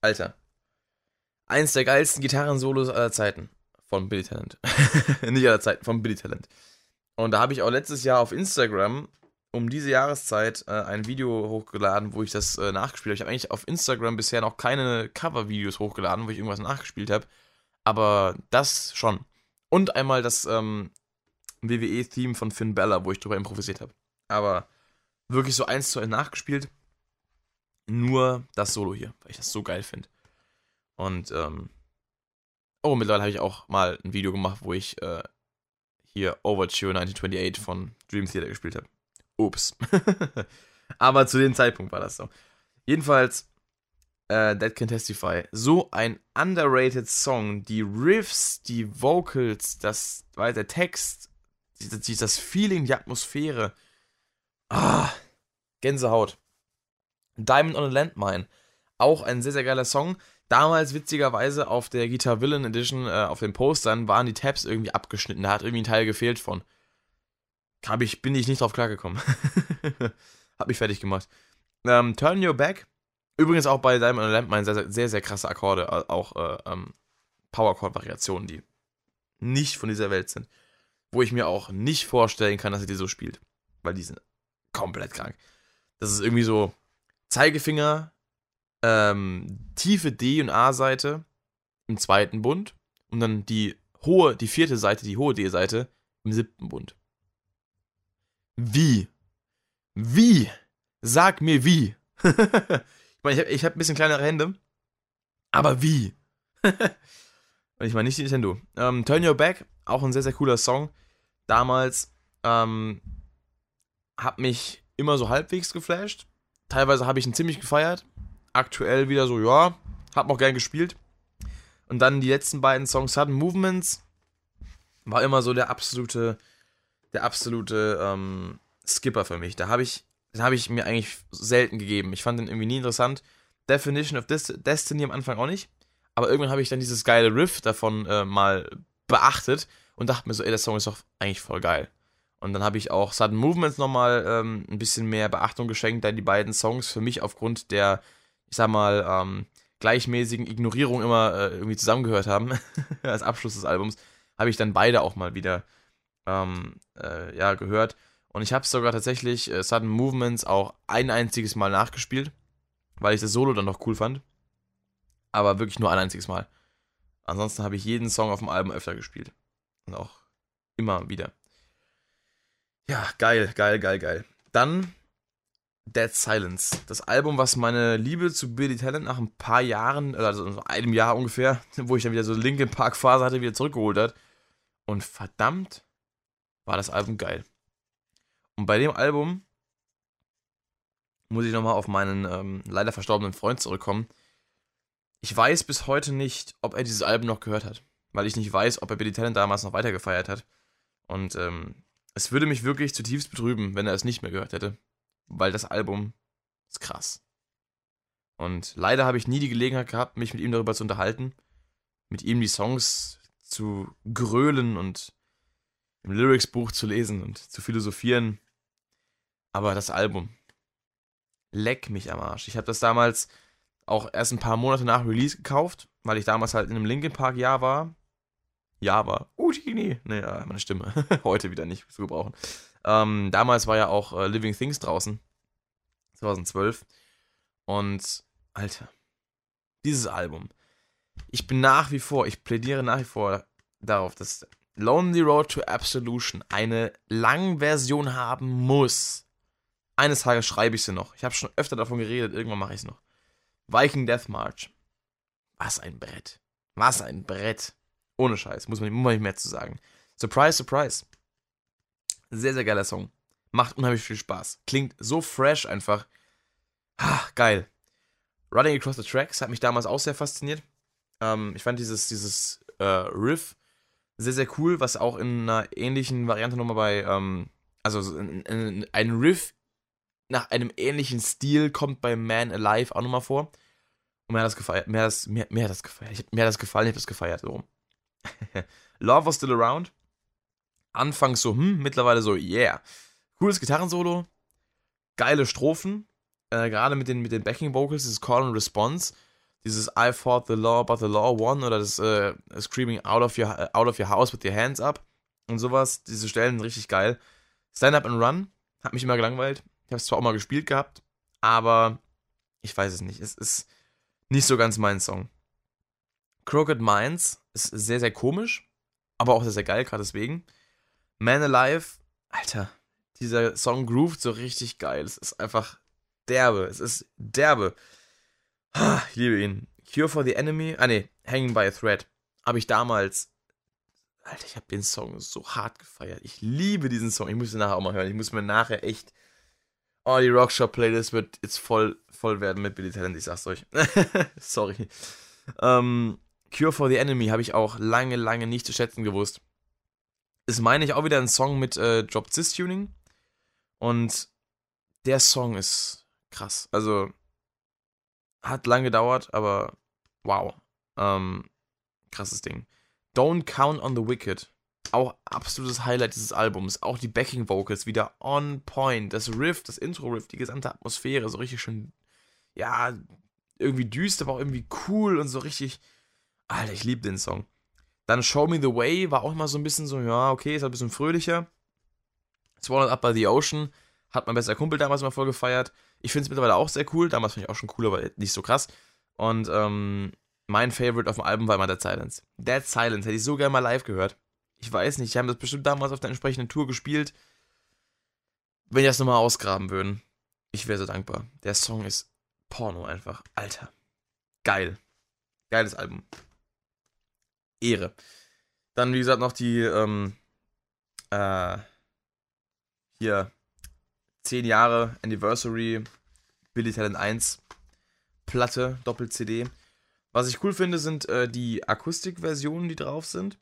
Alter. Eins der geilsten Gitarren-Solos aller Zeiten. Von Billy Talent. (laughs) Nicht aller Zeiten, von Billy Talent. Und da habe ich auch letztes Jahr auf Instagram um diese Jahreszeit äh, ein Video hochgeladen, wo ich das äh, nachgespielt habe. Ich habe eigentlich auf Instagram bisher noch keine Cover-Videos hochgeladen, wo ich irgendwas nachgespielt habe. Aber das schon. Und einmal das ähm, WWE-Theme von Finn Bella, wo ich drüber improvisiert habe. Aber wirklich so eins zu eins nachgespielt. Nur das Solo hier, weil ich das so geil finde. Und, ähm, oh, mittlerweile habe ich auch mal ein Video gemacht, wo ich äh, hier Overture 1928 von Dream Theater gespielt habe. Ups. (laughs) Aber zu dem Zeitpunkt war das so. Jedenfalls, äh, Dead Can Testify. So ein underrated Song. Die Riffs, die Vocals, das, weil der Text, das Feeling, die Atmosphäre. Ah, Gänsehaut. Diamond on a Landmine. Auch ein sehr, sehr geiler Song. Damals, witzigerweise, auf der Guitar Villain Edition, äh, auf den Postern, waren die Tabs irgendwie abgeschnitten. Da hat irgendwie ein Teil gefehlt von. Hab ich, bin ich nicht drauf klargekommen. (laughs) Hab mich fertig gemacht. Ähm, Turn Your Back. Übrigens auch bei Diamond Lampmine sehr, sehr, sehr, sehr krasse Akkorde. Auch äh, ähm, Power Chord Variationen, die nicht von dieser Welt sind. Wo ich mir auch nicht vorstellen kann, dass er die so spielt. Weil die sind komplett krank. Das ist irgendwie so Zeigefinger, ähm, tiefe D- und A-Seite im zweiten Bund und dann die hohe, die vierte Seite, die hohe D-Seite im siebten Bund. Wie? Wie? Sag mir wie. (laughs) ich meine, ich habe hab ein bisschen kleinere Hände. Aber wie? (laughs) Und ich meine nicht die Nintendo. Ähm, Turn Your Back, auch ein sehr, sehr cooler Song. Damals ähm, hat mich immer so halbwegs geflasht. Teilweise habe ich ihn ziemlich gefeiert. Aktuell wieder so, ja, hab noch gern gespielt. Und dann die letzten beiden Songs Sudden Movements war immer so der absolute der absolute ähm, Skipper für mich. Da habe ich, den habe ich mir eigentlich selten gegeben. Ich fand den irgendwie nie interessant. Definition of Des Destiny am Anfang auch nicht. Aber irgendwann habe ich dann dieses geile Riff davon äh, mal beachtet und dachte mir so, ey, der Song ist doch eigentlich voll geil. Und dann habe ich auch Sudden Movements nochmal ähm, ein bisschen mehr Beachtung geschenkt, da die beiden Songs für mich aufgrund der, ich sag mal, ähm, gleichmäßigen Ignorierung immer äh, irgendwie zusammengehört haben, (laughs) als Abschluss des Albums, habe ich dann beide auch mal wieder ähm, äh, ja, gehört. Und ich habe sogar tatsächlich äh, Sudden Movements auch ein einziges Mal nachgespielt, weil ich das Solo dann noch cool fand. Aber wirklich nur ein einziges Mal. Ansonsten habe ich jeden Song auf dem Album öfter gespielt. Und auch immer wieder. Ja, geil, geil, geil, geil. Dann Dead Silence. Das Album, was meine Liebe zu Billy Talent nach ein paar Jahren, also einem Jahr ungefähr, (laughs) wo ich dann wieder so Linkin Park Phase hatte, wieder zurückgeholt hat. Und verdammt war das Album geil. Und bei dem Album muss ich nochmal auf meinen ähm, leider verstorbenen Freund zurückkommen. Ich weiß bis heute nicht, ob er dieses Album noch gehört hat. Weil ich nicht weiß, ob er Billy Talent damals noch weiter gefeiert hat. Und ähm, es würde mich wirklich zutiefst betrüben, wenn er es nicht mehr gehört hätte. Weil das Album ist krass. Und leider habe ich nie die Gelegenheit gehabt, mich mit ihm darüber zu unterhalten. Mit ihm die Songs zu grölen und im Lyrics-Buch zu lesen und zu philosophieren. Aber das Album, leck mich am Arsch. Ich habe das damals auch erst ein paar Monate nach Release gekauft, weil ich damals halt in einem Linkin Park Jahr war. Jahr war. Utini. Nee, ja, meine Stimme. (laughs) Heute wieder nicht zu gebrauchen. Ähm, damals war ja auch äh, Living Things draußen. 2012. Und, Alter, dieses Album. Ich bin nach wie vor, ich plädiere nach wie vor darauf, dass Lonely Road to Absolution eine Langversion haben muss. Eines Tages schreibe ich sie noch. Ich habe schon öfter davon geredet, irgendwann mache ich es noch. Viking Death March. Was ein Brett. Was ein Brett. Ohne Scheiß, muss man, muss man nicht mehr zu sagen. Surprise, surprise. Sehr, sehr geiler Song. Macht unheimlich viel Spaß. Klingt so fresh einfach. Ha, geil. Running Across the Tracks hat mich damals auch sehr fasziniert. Ähm, ich fand dieses, dieses äh, Riff sehr, sehr cool, was auch in einer ähnlichen Variante nochmal bei, ähm, also ein, Riff nach einem ähnlichen Stil kommt bei Man Alive auch nochmal vor. Und mir hat das gefeiert, mir hat das, mir, mir hat das gefeiert, ich, mir hat das gefallen, ich hab das gefeiert, so. (laughs) Love was still around. Anfangs so, hm, mittlerweile so, yeah. Cooles Gitarrensolo, geile Strophen, äh, gerade mit den, mit den Backing Vocals, dieses Call and Response dieses I fought the law, but the law won oder das äh, Screaming out of, your, out of your house with your hands up. und sowas. Diese Stellen sind richtig geil. Stand Up and Run hat mich immer gelangweilt. Ich habe es zwar auch mal gespielt gehabt, aber ich weiß es nicht. Es ist nicht so ganz mein Song. Crooked Minds ist sehr, sehr komisch, aber auch sehr, sehr geil, gerade deswegen. Man Alive, Alter, dieser Song groovt so richtig geil. Es ist einfach derbe. Es ist derbe. Ich liebe ihn. Cure for the Enemy, ah ne, Hanging by a Thread, habe ich damals. Alter, ich habe den Song so hart gefeiert. Ich liebe diesen Song. Ich muss ihn nachher auch mal hören. Ich muss mir nachher echt. Oh, die Rockshop-Playlist wird jetzt voll, voll werden mit Billy Talent, ich sag's euch. (laughs) Sorry. Ähm, Cure for the Enemy habe ich auch lange, lange nicht zu schätzen gewusst. Ist, meine ich, auch wieder ein Song mit äh, Drop Cis Tuning. Und der Song ist krass. Also, hat lange gedauert, aber wow. Ähm, krasses Ding. Don't Count on the Wicked. Auch absolutes Highlight dieses Albums. Auch die Backing Vocals wieder on point. Das Riff, das Intro-Riff, die gesamte Atmosphäre, so richtig schön, ja, irgendwie düster, aber auch irgendwie cool und so richtig. Alter, ich liebe den Song. Dann Show Me the Way war auch immer so ein bisschen so, ja, okay, ist ein bisschen fröhlicher. Swallowed Up by the Ocean hat mein bester Kumpel damals mal voll gefeiert. Ich finde es mittlerweile auch sehr cool. Damals fand ich auch schon cool, aber nicht so krass. Und ähm, mein Favorite auf dem Album war immer Dead Silence. Dead Silence hätte ich so gerne mal live gehört. Ich weiß nicht, die haben das bestimmt damals auf der entsprechenden Tour gespielt. Wenn die das nochmal ausgraben würden, ich wäre so dankbar. Der Song ist Porno einfach. Alter. Geil. Geiles Album. Ehre. Dann, wie gesagt, noch die, ähm, äh, hier, 10 Jahre Anniversary Billy Talent 1 Platte, Doppel-CD. Was ich cool finde, sind äh, die Akustikversionen, die drauf sind.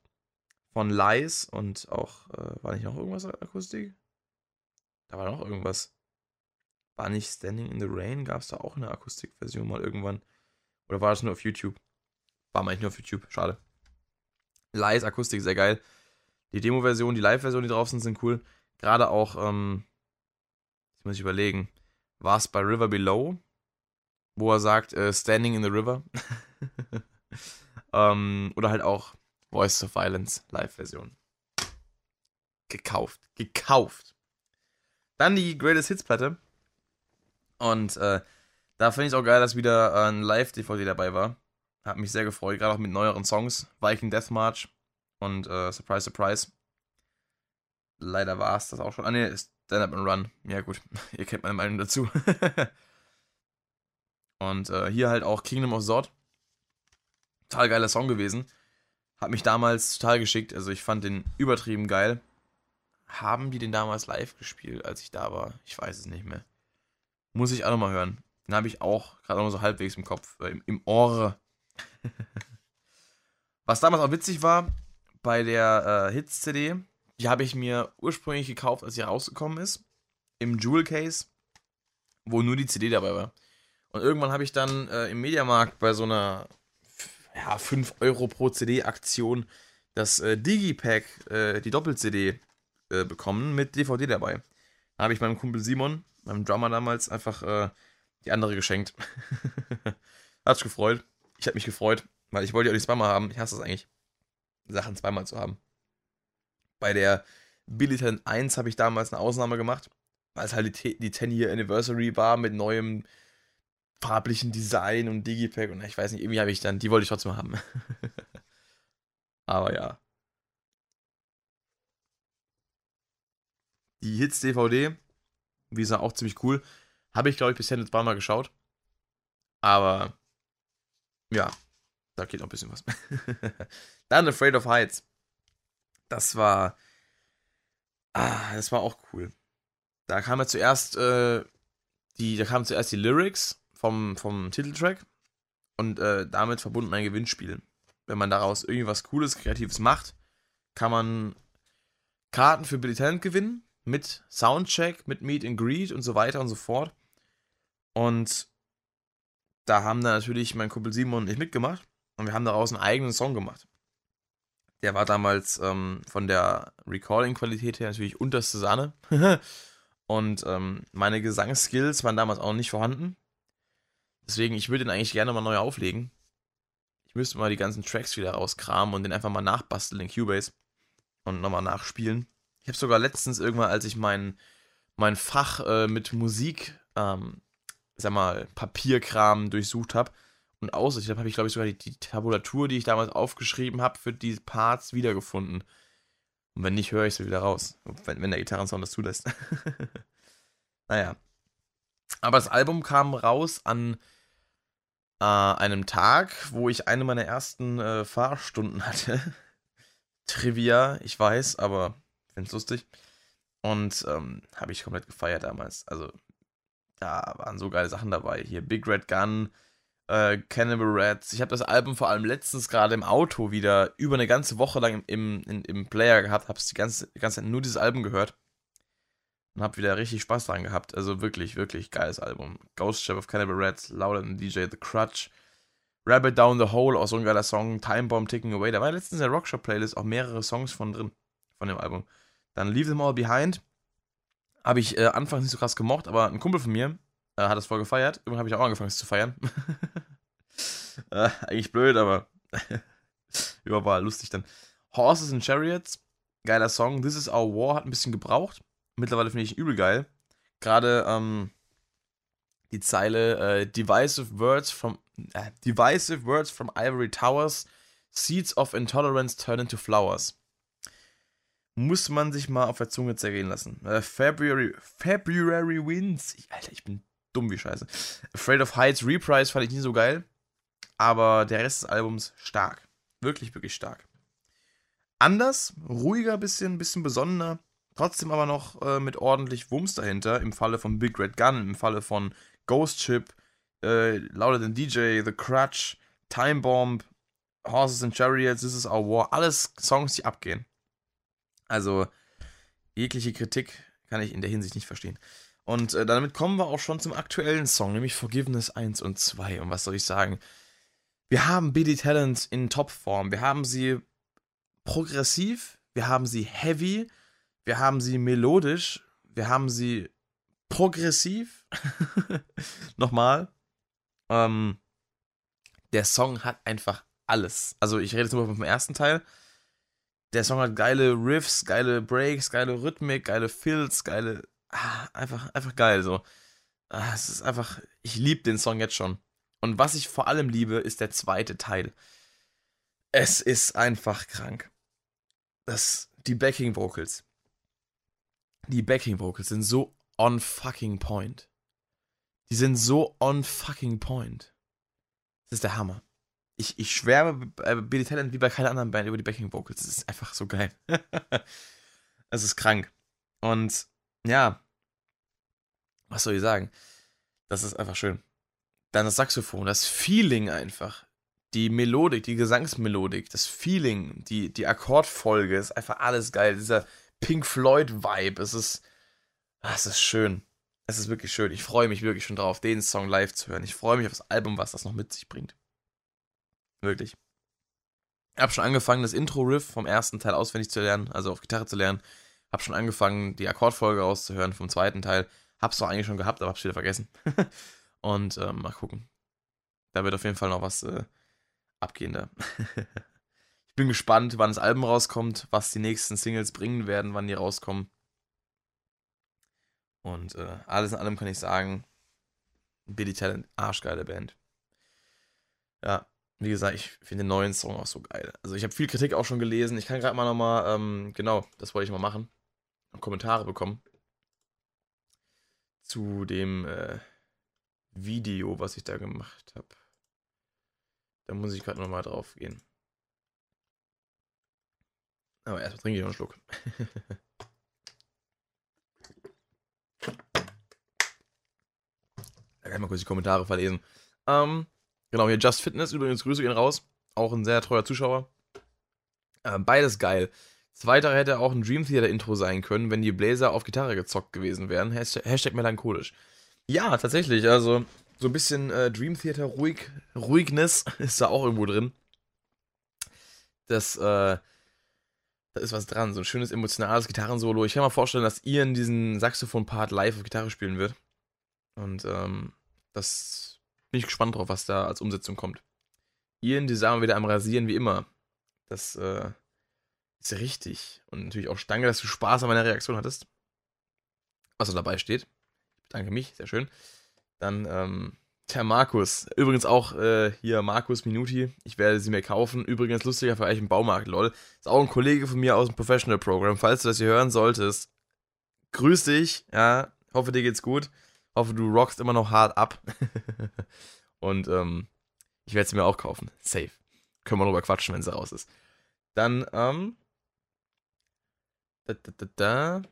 Von Lies und auch, äh, war nicht noch irgendwas Akustik? Da war noch irgendwas. War nicht Standing in the Rain? Gab es da auch eine Akustikversion mal irgendwann? Oder war das nur auf YouTube? War mal nicht nur auf YouTube, schade. Lies Akustik, sehr geil. Die Demo-Version, die Live-Version, die drauf sind, sind cool. Gerade auch, ähm, jetzt muss ich überlegen, war es bei River Below, wo er sagt, äh, Standing in the River. (laughs) ähm, oder halt auch Voice of Violence Live-Version. Gekauft. Gekauft. Dann die Greatest Hits Platte. Und äh, da finde ich es auch geil, dass wieder äh, ein Live-DVD dabei war. Hat mich sehr gefreut, gerade auch mit neueren Songs. Viking Death March und äh, Surprise, Surprise. Leider war es das auch schon. Ah, ne, Stand Up and Run. Ja, gut. (laughs) Ihr kennt meine Meinung dazu. (laughs) und äh, hier halt auch Kingdom of Zod. Total geiler Song gewesen. Hat mich damals total geschickt. Also, ich fand den übertrieben geil. Haben die den damals live gespielt, als ich da war? Ich weiß es nicht mehr. Muss ich auch nochmal hören. Den habe ich auch gerade noch so halbwegs im Kopf, äh, im, im Ohr. (laughs) Was damals auch witzig war, bei der äh, Hits-CD, die habe ich mir ursprünglich gekauft, als sie rausgekommen ist. Im Jewel Case, wo nur die CD dabei war. Und irgendwann habe ich dann äh, im Mediamarkt bei so einer ja, 5 Euro pro CD-Aktion das äh, Digipack, äh, die Doppel-CD, äh, bekommen mit DVD dabei. Da habe ich meinem Kumpel Simon, meinem Drummer damals, einfach äh, die andere geschenkt. (laughs) Hat sich gefreut. Ich habe mich gefreut, weil ich wollte ja auch nicht zweimal haben. Ich hasse es eigentlich, Sachen zweimal zu haben. Bei der Billy Talent 1 habe ich damals eine Ausnahme gemacht, weil es halt die, die 10-Year Anniversary war mit neuem farblichen Design und Digipack und ich weiß nicht, irgendwie habe ich dann, die wollte ich trotzdem haben. (laughs) Aber ja. Die Hits DVD, wie gesagt, auch ziemlich cool. Habe ich, glaube ich, bisher ein paar Mal geschaut. Aber ja, da geht noch ein bisschen was. (laughs) Dann Afraid of Heights. Das war. Ah, das war auch cool. Da kam ja zuerst äh, die, da kamen zuerst die Lyrics vom, vom Titeltrack und äh, damit verbunden ein Gewinnspiel. Wenn man daraus irgendwas Cooles, Kreatives macht, kann man Karten für Billy Talent gewinnen mit Soundcheck, mit Meet and Greet und so weiter und so fort. Und da haben dann natürlich mein Kumpel Simon und ich mitgemacht und wir haben daraus einen eigenen Song gemacht. Der war damals ähm, von der Recording-Qualität her natürlich unterste Sahne. (laughs) und ähm, meine Gesangsskills waren damals auch nicht vorhanden. Deswegen, ich würde den eigentlich gerne mal neu auflegen. Ich müsste mal die ganzen Tracks wieder rauskramen und den einfach mal nachbasteln in Cubase. und nochmal nachspielen. Ich habe sogar letztens irgendwann, als ich mein, mein Fach äh, mit Musik, ähm, sag mal, Papierkram durchsucht habe und aussicht habe, habe ich, glaube ich, sogar die, die, Tabulatur, die ich damals aufgeschrieben habe, für die Parts wiedergefunden. Und wenn nicht, höre ich sie wieder raus. Wenn, wenn der Gitarrensound das zulässt. (laughs) naja. Aber das Album kam raus an äh, einem Tag, wo ich eine meiner ersten äh, Fahrstunden hatte. (laughs) Trivia, ich weiß, aber ich finde es lustig. Und ähm, habe ich komplett gefeiert damals. Also, da waren so geile Sachen dabei. Hier Big Red Gun, äh, Cannibal Rats. Ich habe das Album vor allem letztens gerade im Auto wieder über eine ganze Woche lang im, im, im Player gehabt, habe die ganze, die ganze Zeit nur dieses Album gehört und habe wieder richtig Spaß dran gehabt. Also wirklich, wirklich geiles Album. Ghost Ship of Cannibal Rats, Louder than DJ, The Crutch, Rabbit Down the Hole, auch so ein geiler Song, Time Bomb Ticking Away. Da war letztens in der Rockshop Playlist auch mehrere Songs von drin, von dem Album. Dann Leave Them All Behind. Habe ich äh, anfangs nicht so krass gemocht, aber ein Kumpel von mir äh, hat das voll gefeiert. Irgendwann habe ich auch angefangen, es zu feiern. (laughs) äh, eigentlich blöd, aber (laughs) überall lustig dann. Horses and Chariots, geiler Song. This is Our War hat ein bisschen gebraucht. Mittlerweile finde ich übel geil. Gerade ähm, die Zeile äh, Divisive Words from äh, Divisive Words from Ivory Towers, Seeds of Intolerance turn into Flowers. Muss man sich mal auf der Zunge zergehen lassen. Äh, February, February Wins. Ich, Alter, ich bin dumm wie Scheiße. Afraid of Heights Reprise fand ich nie so geil. Aber der Rest des Albums stark. Wirklich, wirklich stark. Anders, ruhiger, bisschen, bisschen besonderer. Trotzdem aber noch äh, mit ordentlich Wumms dahinter. Im Falle von Big Red Gun, im Falle von Ghost Ship, äh, Louder Than DJ, The Crutch, Time Bomb, Horses and Chariots, This Is Our War. Alles Songs, die abgehen. Also, jegliche Kritik kann ich in der Hinsicht nicht verstehen. Und äh, damit kommen wir auch schon zum aktuellen Song, nämlich Forgiveness 1 und 2. Und was soll ich sagen? Wir haben BD Talent in Topform. Wir haben sie progressiv, wir haben sie heavy, wir haben sie melodisch, wir haben sie progressiv. (laughs) Nochmal. Ähm, der Song hat einfach alles. Also ich rede jetzt nur vom ersten Teil. Der Song hat geile Riffs, geile Breaks, geile Rhythmik, geile Fills, geile ah, einfach, einfach geil so. Ah, es ist einfach, ich liebe den Song jetzt schon. Und was ich vor allem liebe, ist der zweite Teil. Es ist einfach krank. Das, die Backing Vocals. Die Backing Vocals sind so on fucking point. Die sind so on fucking point. Das ist der Hammer. Ich, ich schwärme bei Billy Talent wie bei keiner anderen Band über die Backing Vocals. Das ist einfach so geil. (laughs) Es ist krank. Und ja, was soll ich sagen? Das ist einfach schön. Dann das Saxophon, das Feeling einfach. Die Melodik, die Gesangsmelodik, das Feeling, die, die Akkordfolge, ist einfach alles geil. Dieser Pink Floyd-Vibe, es ist, ah, es ist schön. Es ist wirklich schön. Ich freue mich wirklich schon drauf, den Song live zu hören. Ich freue mich auf das Album, was das noch mit sich bringt. Wirklich. Ich habe schon angefangen, das Intro-Riff vom ersten Teil auswendig zu lernen, also auf Gitarre zu lernen. Habe schon angefangen, die Akkordfolge rauszuhören vom zweiten Teil. Hab's doch eigentlich schon gehabt, aber hab's wieder vergessen. (laughs) Und ähm, mal gucken. Da wird auf jeden Fall noch was äh, abgehen da. (laughs) ich bin gespannt, wann das Album rauskommt, was die nächsten Singles bringen werden, wann die rauskommen. Und äh, alles in allem kann ich sagen, Billy Talent, arschgeile Band. Ja, wie gesagt, ich finde den neuen Song auch so geil. Also ich habe viel Kritik auch schon gelesen. Ich kann gerade mal nochmal, ähm, genau, das wollte ich mal machen. Kommentare bekommen zu dem äh, Video, was ich da gemacht habe. Da muss ich gerade nochmal drauf gehen. Aber erstmal trinke ich noch einen Schluck. (laughs) da kann ich mal kurz die Kommentare verlesen. Ähm, genau, hier Just Fitness, übrigens Grüße gehen raus. Auch ein sehr treuer Zuschauer. Ähm, beides geil. Zweiter hätte auch ein Dream Theater Intro sein können, wenn die Bläser auf Gitarre gezockt gewesen wären. Hashtag, melancholisch. Ja, tatsächlich. Also so ein bisschen äh, Dream Theater ruhig, Ruhigness (laughs) ist da auch irgendwo drin. Das, äh, da ist was dran. So ein schönes emotionales Gitarrensolo. Ich kann mir vorstellen, dass Ian diesen Saxophon-Part live auf Gitarre spielen wird. Und ähm, das bin ich gespannt drauf, was da als Umsetzung kommt. Ian, die sagen wieder am Rasieren wie immer. Das, äh, Ist richtig. Und natürlich auch Stange, dass du Spaß an meiner Reaktion hattest. Was so dabei steht. Ich bedanke mich, sehr schön. Dann, ähm, der Markus. Übrigens auch äh, hier Markus Minuti. Ich werde sie mir kaufen. Übrigens lustiger Vergleich im Baumarkt, lol. Ist auch ein Kollege von mir aus dem Professional Program. Falls du das hier hören solltest, grüß dich. Ja, hoffe dir geht's gut. Hoffe du rockst immer noch hart ab. (laughs) Und ähm, ich werde sie mir auch kaufen. Safe. Können wir drüber quatschen, wenn sie raus ist. Dann, ähm, da, da, da, da.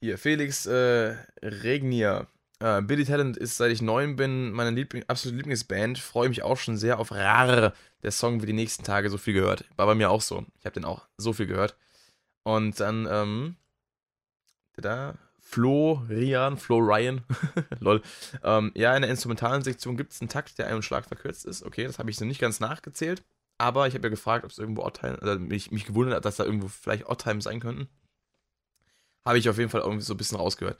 Hier, Felix äh, Regnier. Äh, Billy Talent ist, seit ich neun bin, meine Liebling absolute Lieblingsband. Freue mich auch schon sehr auf Rare. Der Song wird die nächsten Tage so viel gehört. War bei mir auch so. Ich habe den auch so viel gehört. Und dann, ähm, da, Flo Rian, Flo Ryan, (laughs) lol. Ähm, ja, in der instrumentalen Sektion gibt es einen Takt, der einen Schlag verkürzt ist. Okay, das habe ich so nicht ganz nachgezählt. Aber ich habe ja gefragt, ob es irgendwo Oddtime, oder mich, mich gewundert hat, dass da irgendwo vielleicht Oddtime sein könnten. Habe ich auf jeden Fall irgendwie so ein bisschen rausgehört.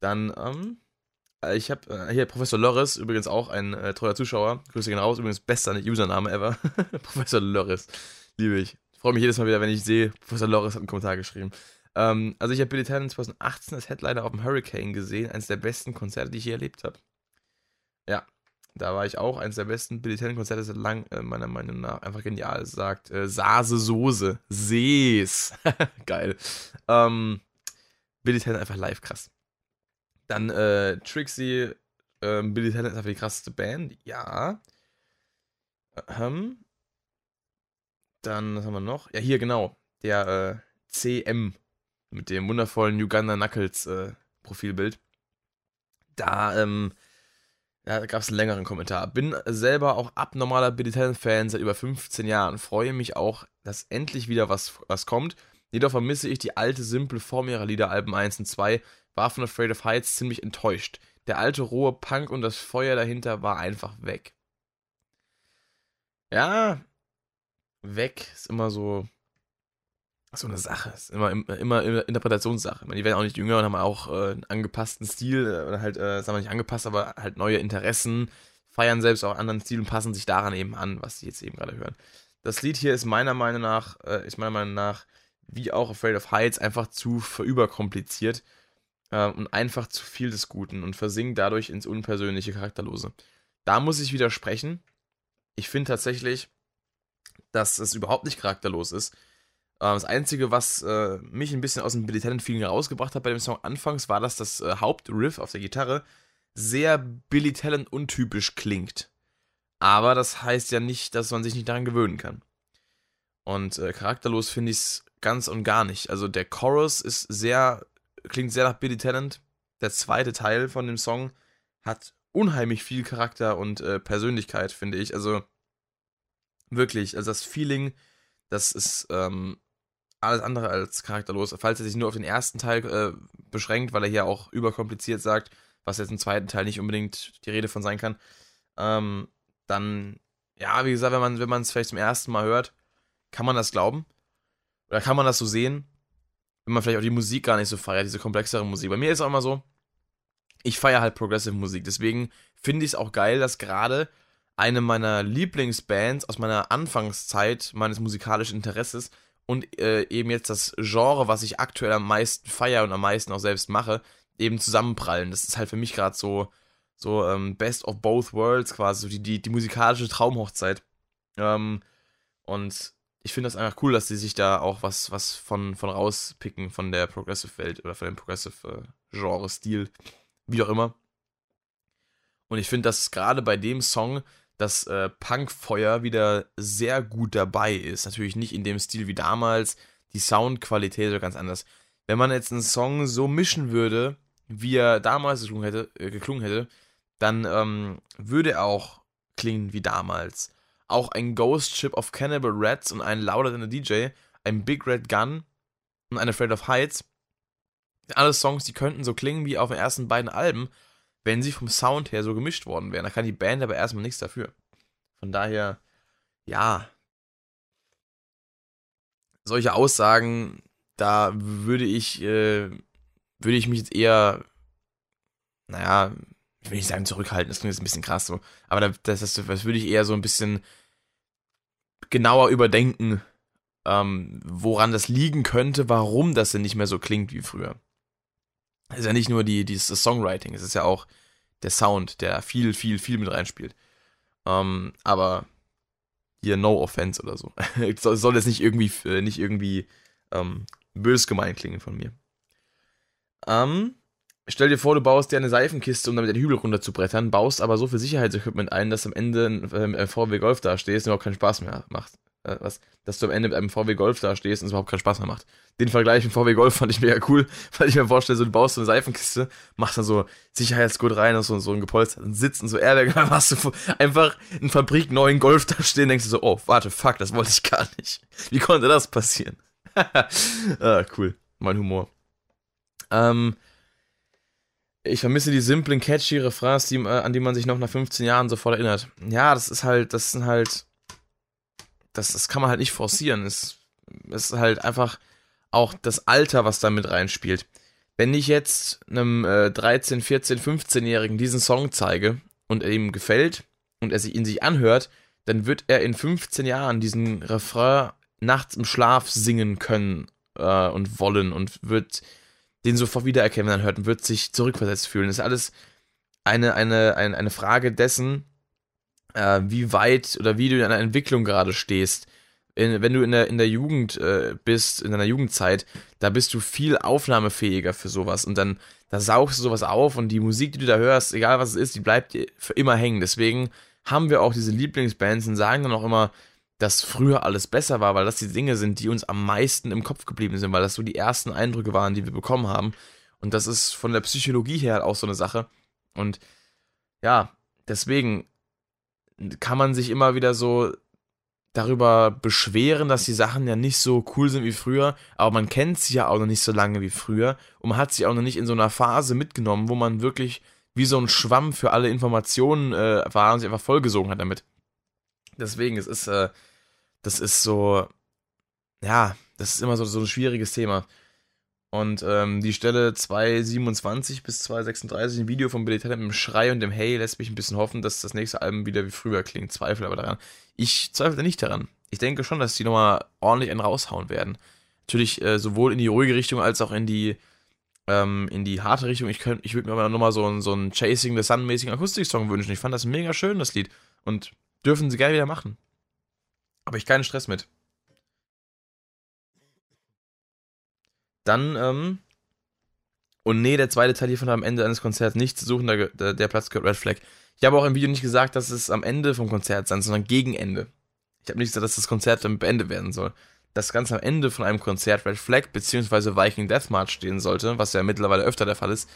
Dann, ähm, äh, ich habe äh, hier Professor Lörres, übrigens auch ein äh, treuer Zuschauer. Grüße gehen raus, übrigens bester Username ever. (laughs) Professor Lörres. Liebe ich. Freue mich jedes Mal wieder, wenn ich sehe, Professor Lörres hat einen Kommentar geschrieben. Ähm, also ich habe Billy Talent 2018 als Headliner auf dem Hurricane gesehen, eines der besten Konzerte, die ich je erlebt habe. Ja, da war ich auch. Eines der besten Billy Talent Konzerte seit lang, äh, meiner Meinung nach. Einfach genial. Sagt äh, Sase Soße. Sees. (laughs) Geil. Ähm, Billy Talent einfach live krass. Dann äh, Trixie. Äh, Billy Talent ist einfach die krasseste Band. Ja. Ähm. Dann, was haben wir noch? Ja, hier genau. Der äh, CM mit dem wundervollen Uganda Knuckles äh, Profilbild. Da, ähm, da gab es einen längeren Kommentar. Bin selber auch abnormaler Billy Talent-Fan seit über 15 Jahren. Freue mich auch, dass endlich wieder was, was kommt. Jedoch vermisse ich die alte, simple Form ihrer Lieder Alben 1 und 2. War von Afraid of Heights ziemlich enttäuscht. Der alte, rohe Punk und das Feuer dahinter war einfach weg. Ja, weg ist immer so so eine Sache. Ist immer, immer, immer Interpretationssache. Meine, die werden auch nicht jünger und haben auch äh, einen angepassten Stil, äh, oder halt, äh, sagen wir nicht angepasst, aber halt neue Interessen, feiern selbst auch anderen Stil und passen sich daran eben an, was sie jetzt eben gerade hören. Das Lied hier ist meiner Meinung nach, äh, ist meiner Meinung nach, wie auch Afraid of Heights, einfach zu verüberkompliziert äh, und einfach zu viel des Guten und versinkt dadurch ins unpersönliche, charakterlose. Da muss ich widersprechen. Ich finde tatsächlich, dass es überhaupt nicht charakterlos ist ähm, das Einzige, was äh, mich ein bisschen aus dem Billy Talent-Feeling herausgebracht hat bei dem Song anfangs, war, dass das äh, Hauptriff auf der Gitarre sehr Billy Talent untypisch klingt. Aber das heißt ja nicht, dass man sich nicht daran gewöhnen kann. Und äh, charakterlos finde ich es ganz und gar nicht. Also der Chorus ist sehr, klingt sehr nach Billy Talent. Der zweite Teil von dem Song hat unheimlich viel Charakter und äh, Persönlichkeit, finde ich. Also wirklich, also das Feeling, das ist ähm, alles andere als charakterlos. Falls er sich nur auf den ersten Teil äh, beschränkt, weil er hier auch überkompliziert sagt, was jetzt im zweiten Teil nicht unbedingt die Rede von sein kann, ähm, dann, ja, wie gesagt, wenn man es vielleicht zum ersten Mal hört, kann man das glauben. Oder kann man das so sehen, wenn man vielleicht auch die Musik gar nicht so feiert, diese komplexere Musik. Bei mir ist es auch immer so, ich feiere halt Progressive Musik. Deswegen finde ich es auch geil, dass gerade eine meiner Lieblingsbands aus meiner Anfangszeit meines musikalischen Interesses und äh, eben jetzt das Genre, was ich aktuell am meisten feiere und am meisten auch selbst mache, eben zusammenprallen. Das ist halt für mich gerade so, so ähm, Best of Both Worlds quasi, so die, die, die musikalische Traumhochzeit. Ähm, und ich finde das einfach cool, dass sie sich da auch was, was von, von rauspicken von der Progressive-Welt oder von dem Progressive-Genre-Stil, wie auch immer. Und ich finde, dass gerade bei dem Song dass äh, Punkfeuer wieder sehr gut dabei ist. Natürlich nicht in dem Stil wie damals. Die Soundqualität ist ganz anders. Wenn man jetzt einen Song so mischen würde, wie er damals geklungen hätte, äh, geklungen hätte dann ähm, würde er auch klingen wie damals. Auch ein Ghost Ship of Cannibal Rats und ein Louder Than a DJ, ein Big Red Gun und eine Afraid of Heights. Alle Songs, die könnten so klingen wie auf den ersten beiden Alben, wenn sie vom Sound her so gemischt worden wären. Da kann die Band aber erstmal nichts dafür. Von daher, ja. Solche Aussagen, da würde ich, äh, würde ich mich jetzt eher, naja, ich will nicht sagen zurückhalten, das klingt jetzt ein bisschen krass so, aber das, das, das würde ich eher so ein bisschen genauer überdenken ähm, woran das liegen könnte, warum das denn nicht mehr so klingt wie früher. Es ist ja nicht nur die, dieses Songwriting, es ist ja auch der Sound, der viel, viel, viel mit reinspielt. Ähm, aber hier no offense oder so. (laughs) soll, jetzt nicht irgendwie, äh, nicht irgendwie ähm, bös gemein klingen von mir. Ähm, stell dir vor, du baust dir eine Seifenkiste, um damit den Hügel runterzubrettern, baust aber so viel Sicherheitsequipment ein, dass am Ende ein, ein äh, VW Golf dastehst und überhaupt keinen Spaß mehr macht. Äh, was, dass du am Ende mit einem VW Golf dastehst und es überhaupt keinen Spaß mehr macht. Den Vergleich mit VW Golf fand ich mega cool, (laughs) weil ich mir vorstelle, so du baust so eine Seifenkiste, machst dann so Sicherheitsgurt rein, hast so, so ein gepolsterten Sitz und so Airbag, (laughs) dann hast du einfach einen Fabrik neuen Golf (laughs) da stehen, denkst du so, oh, warte, fuck, das wollte ich gar nicht. Wie konnte das passieren? ah, cool. Mein Humor. Ähm, ich vermisse die simplen, catchy Refrains, die, äh, an die man sich noch nach 15 Jahren sofort erinnert. Ja, das ist halt, das sind halt, das, das kann man halt nicht forcieren. Es, es ist halt einfach auch das Alter, was da mit reinspielt. Wenn ich jetzt einem äh, 13, 14, 15-Jährigen diesen Song zeige und er ihm gefällt und er sich ihn sich anhört, dann wird er in 15 Jahren diesen Refrain nachts im Schlaf singen können äh, und wollen und wird den sofort wiedererkennen, wenn er hört und wird sich zurückversetzt fühlen. Das ist alles eine, eine, eine, eine Frage dessen, äh, wie weit oder wie du in einer Entwicklung gerade stehst. In, wenn du in der, in der Jugend äh, bist, in deiner Jugendzeit, da bist du viel aufnahmefähiger für sowas und dann da saugst du sowas auf und die Musik, die du da hörst, egal was es ist, die bleibt dir für immer hängen. Deswegen haben wir auch diese Lieblingsbands und sagen dann auch immer, dass früher alles besser war, weil das die Dinge sind, die uns am meisten im Kopf geblieben sind, weil das so die ersten Eindrücke waren, die wir bekommen haben. Und das ist von der Psychologie her auch so eine Sache. Und ja, deswegen kann man sich immer wieder so darüber beschweren, dass die Sachen ja nicht so cool sind wie früher, aber man kennt sie ja auch noch nicht so lange wie früher und man hat sie auch noch nicht in so einer Phase mitgenommen, wo man wirklich wie so ein Schwamm für alle Informationen äh, war und sich einfach vollgesogen hat damit. Deswegen, es ist, äh, das ist so, ja, das ist immer so, so ein schwieriges Thema. Und ähm, die Stelle 227 bis 236 ein Video von Billy Talent mit dem Schrei und dem Hey lässt mich ein bisschen hoffen, dass das nächste Album wieder wie früher klingt. Zweifel aber daran. Ich zweifle nicht daran. Ich denke schon, dass die nochmal ordentlich einen raushauen werden. Natürlich äh, sowohl in die ruhige Richtung als auch in die ähm, in die harte Richtung. Ich, könnt, ich würde mir aber nochmal so, so einen Chasing the Sun-mäßigen Akustik-Song wünschen. Ich fand das mega schön, das Lied. Und dürfen sie gerne wieder machen. Aber ich keinen Stress mit. Dann, ähm, und nee, der zweite Teil hiervon hat am Ende eines Konzerts nichts zu suchen, der, der, der Platz gehört Red Flag. Ich habe auch im Video nicht gesagt, dass es am Ende vom Konzert sein, sondern gegen Ende. Ich habe nicht gesagt, dass das Konzert dann beendet werden soll. Das Ganze am Ende von einem Konzert Red Flag bzw. Viking Death March stehen sollte, was ja mittlerweile öfter der Fall ist,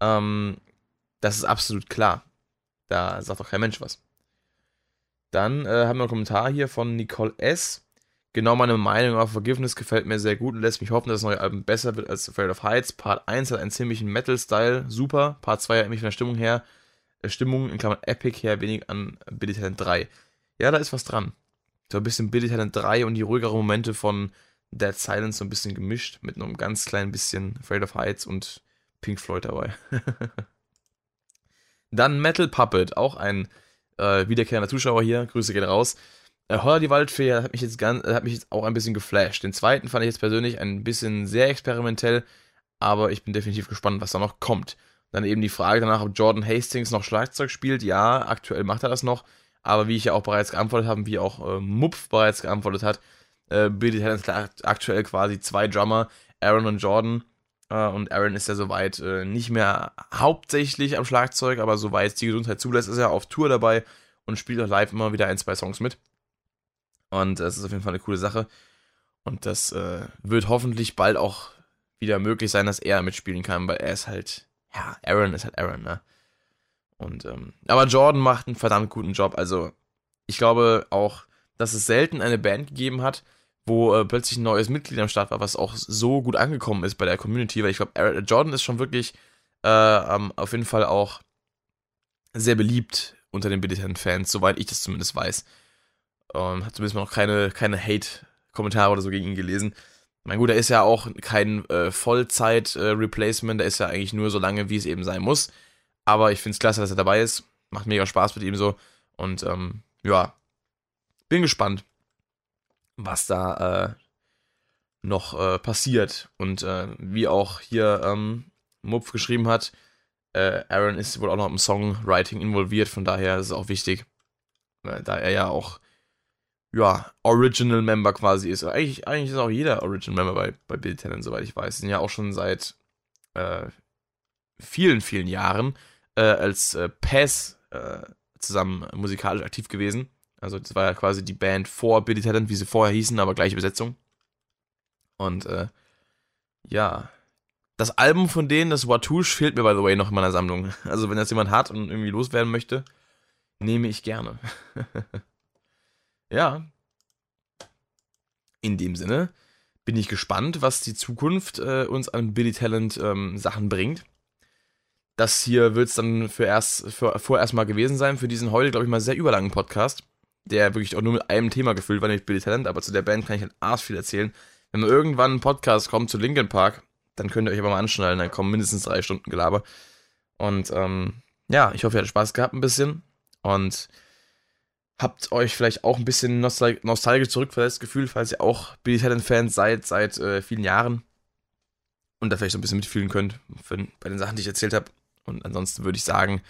ähm, das ist absolut klar. Da sagt doch kein Mensch was. Dann äh, haben wir einen Kommentar hier von Nicole S genau meine Meinung auf Forgiveness gefällt mir sehr gut und lässt mich hoffen, dass das neue Album besser wird als Afraid of Heights. Part 1 hat einen ziemlichen Metal-Style, super. Part 2 hat mich von der Stimmung her, äh, Stimmung in Klammern Epic her wenig an Billy Talent 3. Ja, da ist was dran. So ein bisschen Billy Talent 3 und die ruhigeren Momente von Dead Silence so ein bisschen gemischt mit einem ganz kleinen bisschen Afraid of Heights und Pink Floyd dabei. (laughs) Dann Metal Puppet, auch ein äh, wiederkehrender Zuschauer hier. Grüße gehen raus. Äh, Holler die Waldfee hat mich, jetzt ganz, hat mich jetzt auch ein bisschen geflasht. Den zweiten fand ich jetzt persönlich ein bisschen sehr experimentell, aber ich bin definitiv gespannt, was da noch kommt. Dann eben die Frage danach, ob Jordan Hastings noch Schlagzeug spielt. Ja, aktuell macht er das noch, aber wie ich ja auch bereits geantwortet habe, wie auch äh, Mupf bereits geantwortet hat, äh, bildet er aktuell quasi zwei Drummer, Aaron und Jordan. Äh, und Aaron ist ja soweit äh, nicht mehr hauptsächlich am Schlagzeug, aber soweit die Gesundheit zulässt, ist er auf Tour dabei und spielt auch live immer wieder ein, zwei Songs mit. Und es ist auf jeden Fall eine coole Sache. Und das äh, wird hoffentlich bald auch wieder möglich sein, dass er mitspielen kann, weil er ist halt, ja, Aaron ist halt Aaron, ne? Und, ähm, aber Jordan macht einen verdammt guten Job. Also, ich glaube auch, dass es selten eine Band gegeben hat, wo äh, plötzlich ein neues Mitglied am Start war, was auch so gut angekommen ist bei der Community, weil ich glaube, Jordan ist schon wirklich äh, ähm, auf jeden Fall auch sehr beliebt unter den militärischen Fans, soweit ich das zumindest weiß. Ähm, hat zumindest noch keine, keine Hate-Kommentare oder so gegen ihn gelesen. Mein gut, er ist ja auch kein äh, Vollzeit-Replacement, äh, der ist ja eigentlich nur so lange, wie es eben sein muss. Aber ich finde es klasse, dass er dabei ist. Macht mega Spaß mit ihm so. Und ähm, ja, bin gespannt, was da äh, noch äh, passiert. Und äh, wie auch hier ähm, Mupf geschrieben hat, äh, Aaron ist wohl auch noch im Songwriting involviert, von daher ist es auch wichtig, äh, da er ja auch ja, Original Member quasi ist. Eigentlich, eigentlich ist auch jeder Original Member bei, bei Bill Tennant, soweit ich weiß. Sind ja auch schon seit äh, vielen, vielen Jahren als Pass zusammen musikalisch aktiv gewesen. Also das war ja quasi die Band vor Billy Talent, wie sie vorher hießen, aber gleiche Besetzung. Und äh, ja, das Album von denen, das Watouche, fehlt mir by the way noch in meiner Sammlung. (laughs) Also wenn das jemand hat und irgendwie loswerden möchte, nehme ich gerne. (laughs) ja. In dem Sinne bin ich gespannt, was die Zukunft äh, uns an Billy Talent ähm, Sachen bringt. Das hier wird es dann für erst, für, vorerst mal gewesen sein, für diesen heute, glaube ich, mal sehr überlangen Podcast, der wirklich auch nur mit einem Thema gefüllt war, nämlich Billy Talent, aber zu der Band kann ich halt arsch viel erzählen. Wenn irgendwann ein Podcast kommt zu Linkin Park, dann könnt ihr euch aber mal anschnallen, dann kommen mindestens drei Stunden Gelaber. Und ähm, ja, ich hoffe, ihr hattet Spaß gehabt ein bisschen und habt euch vielleicht auch ein bisschen nostal nostalgisch zurückversetzt gefühlt, falls ihr auch Billy Talent-Fans seid seit äh, vielen Jahren und da vielleicht so ein bisschen mitfühlen könnt bei den Sachen, die ich erzählt habe. Und ansonsten würde ich sagen,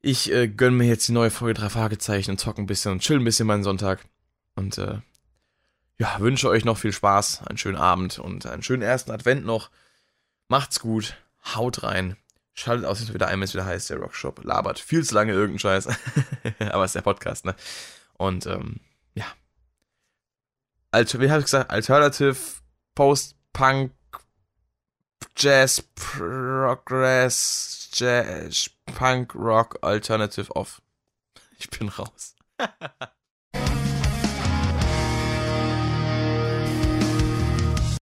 ich äh, gönne mir jetzt die neue Folge drei Fragezeichen und zocke ein bisschen und chill ein bisschen meinen Sonntag. Und äh, ja, wünsche euch noch viel Spaß, einen schönen Abend und einen schönen ersten Advent noch. Macht's gut, haut rein, schaltet aus, wieder ein, wenn es wieder heißt, der Rockshop labert viel zu lange irgendeinen Scheiß. (laughs) Aber es ist der Podcast, ne? Und ähm, ja. Alter, wie habe ich gesagt? Alternative, Post-Punk, Jazz, Progress, Jazz, Punk, Rock, Alternative Off. Ich bin raus. (laughs)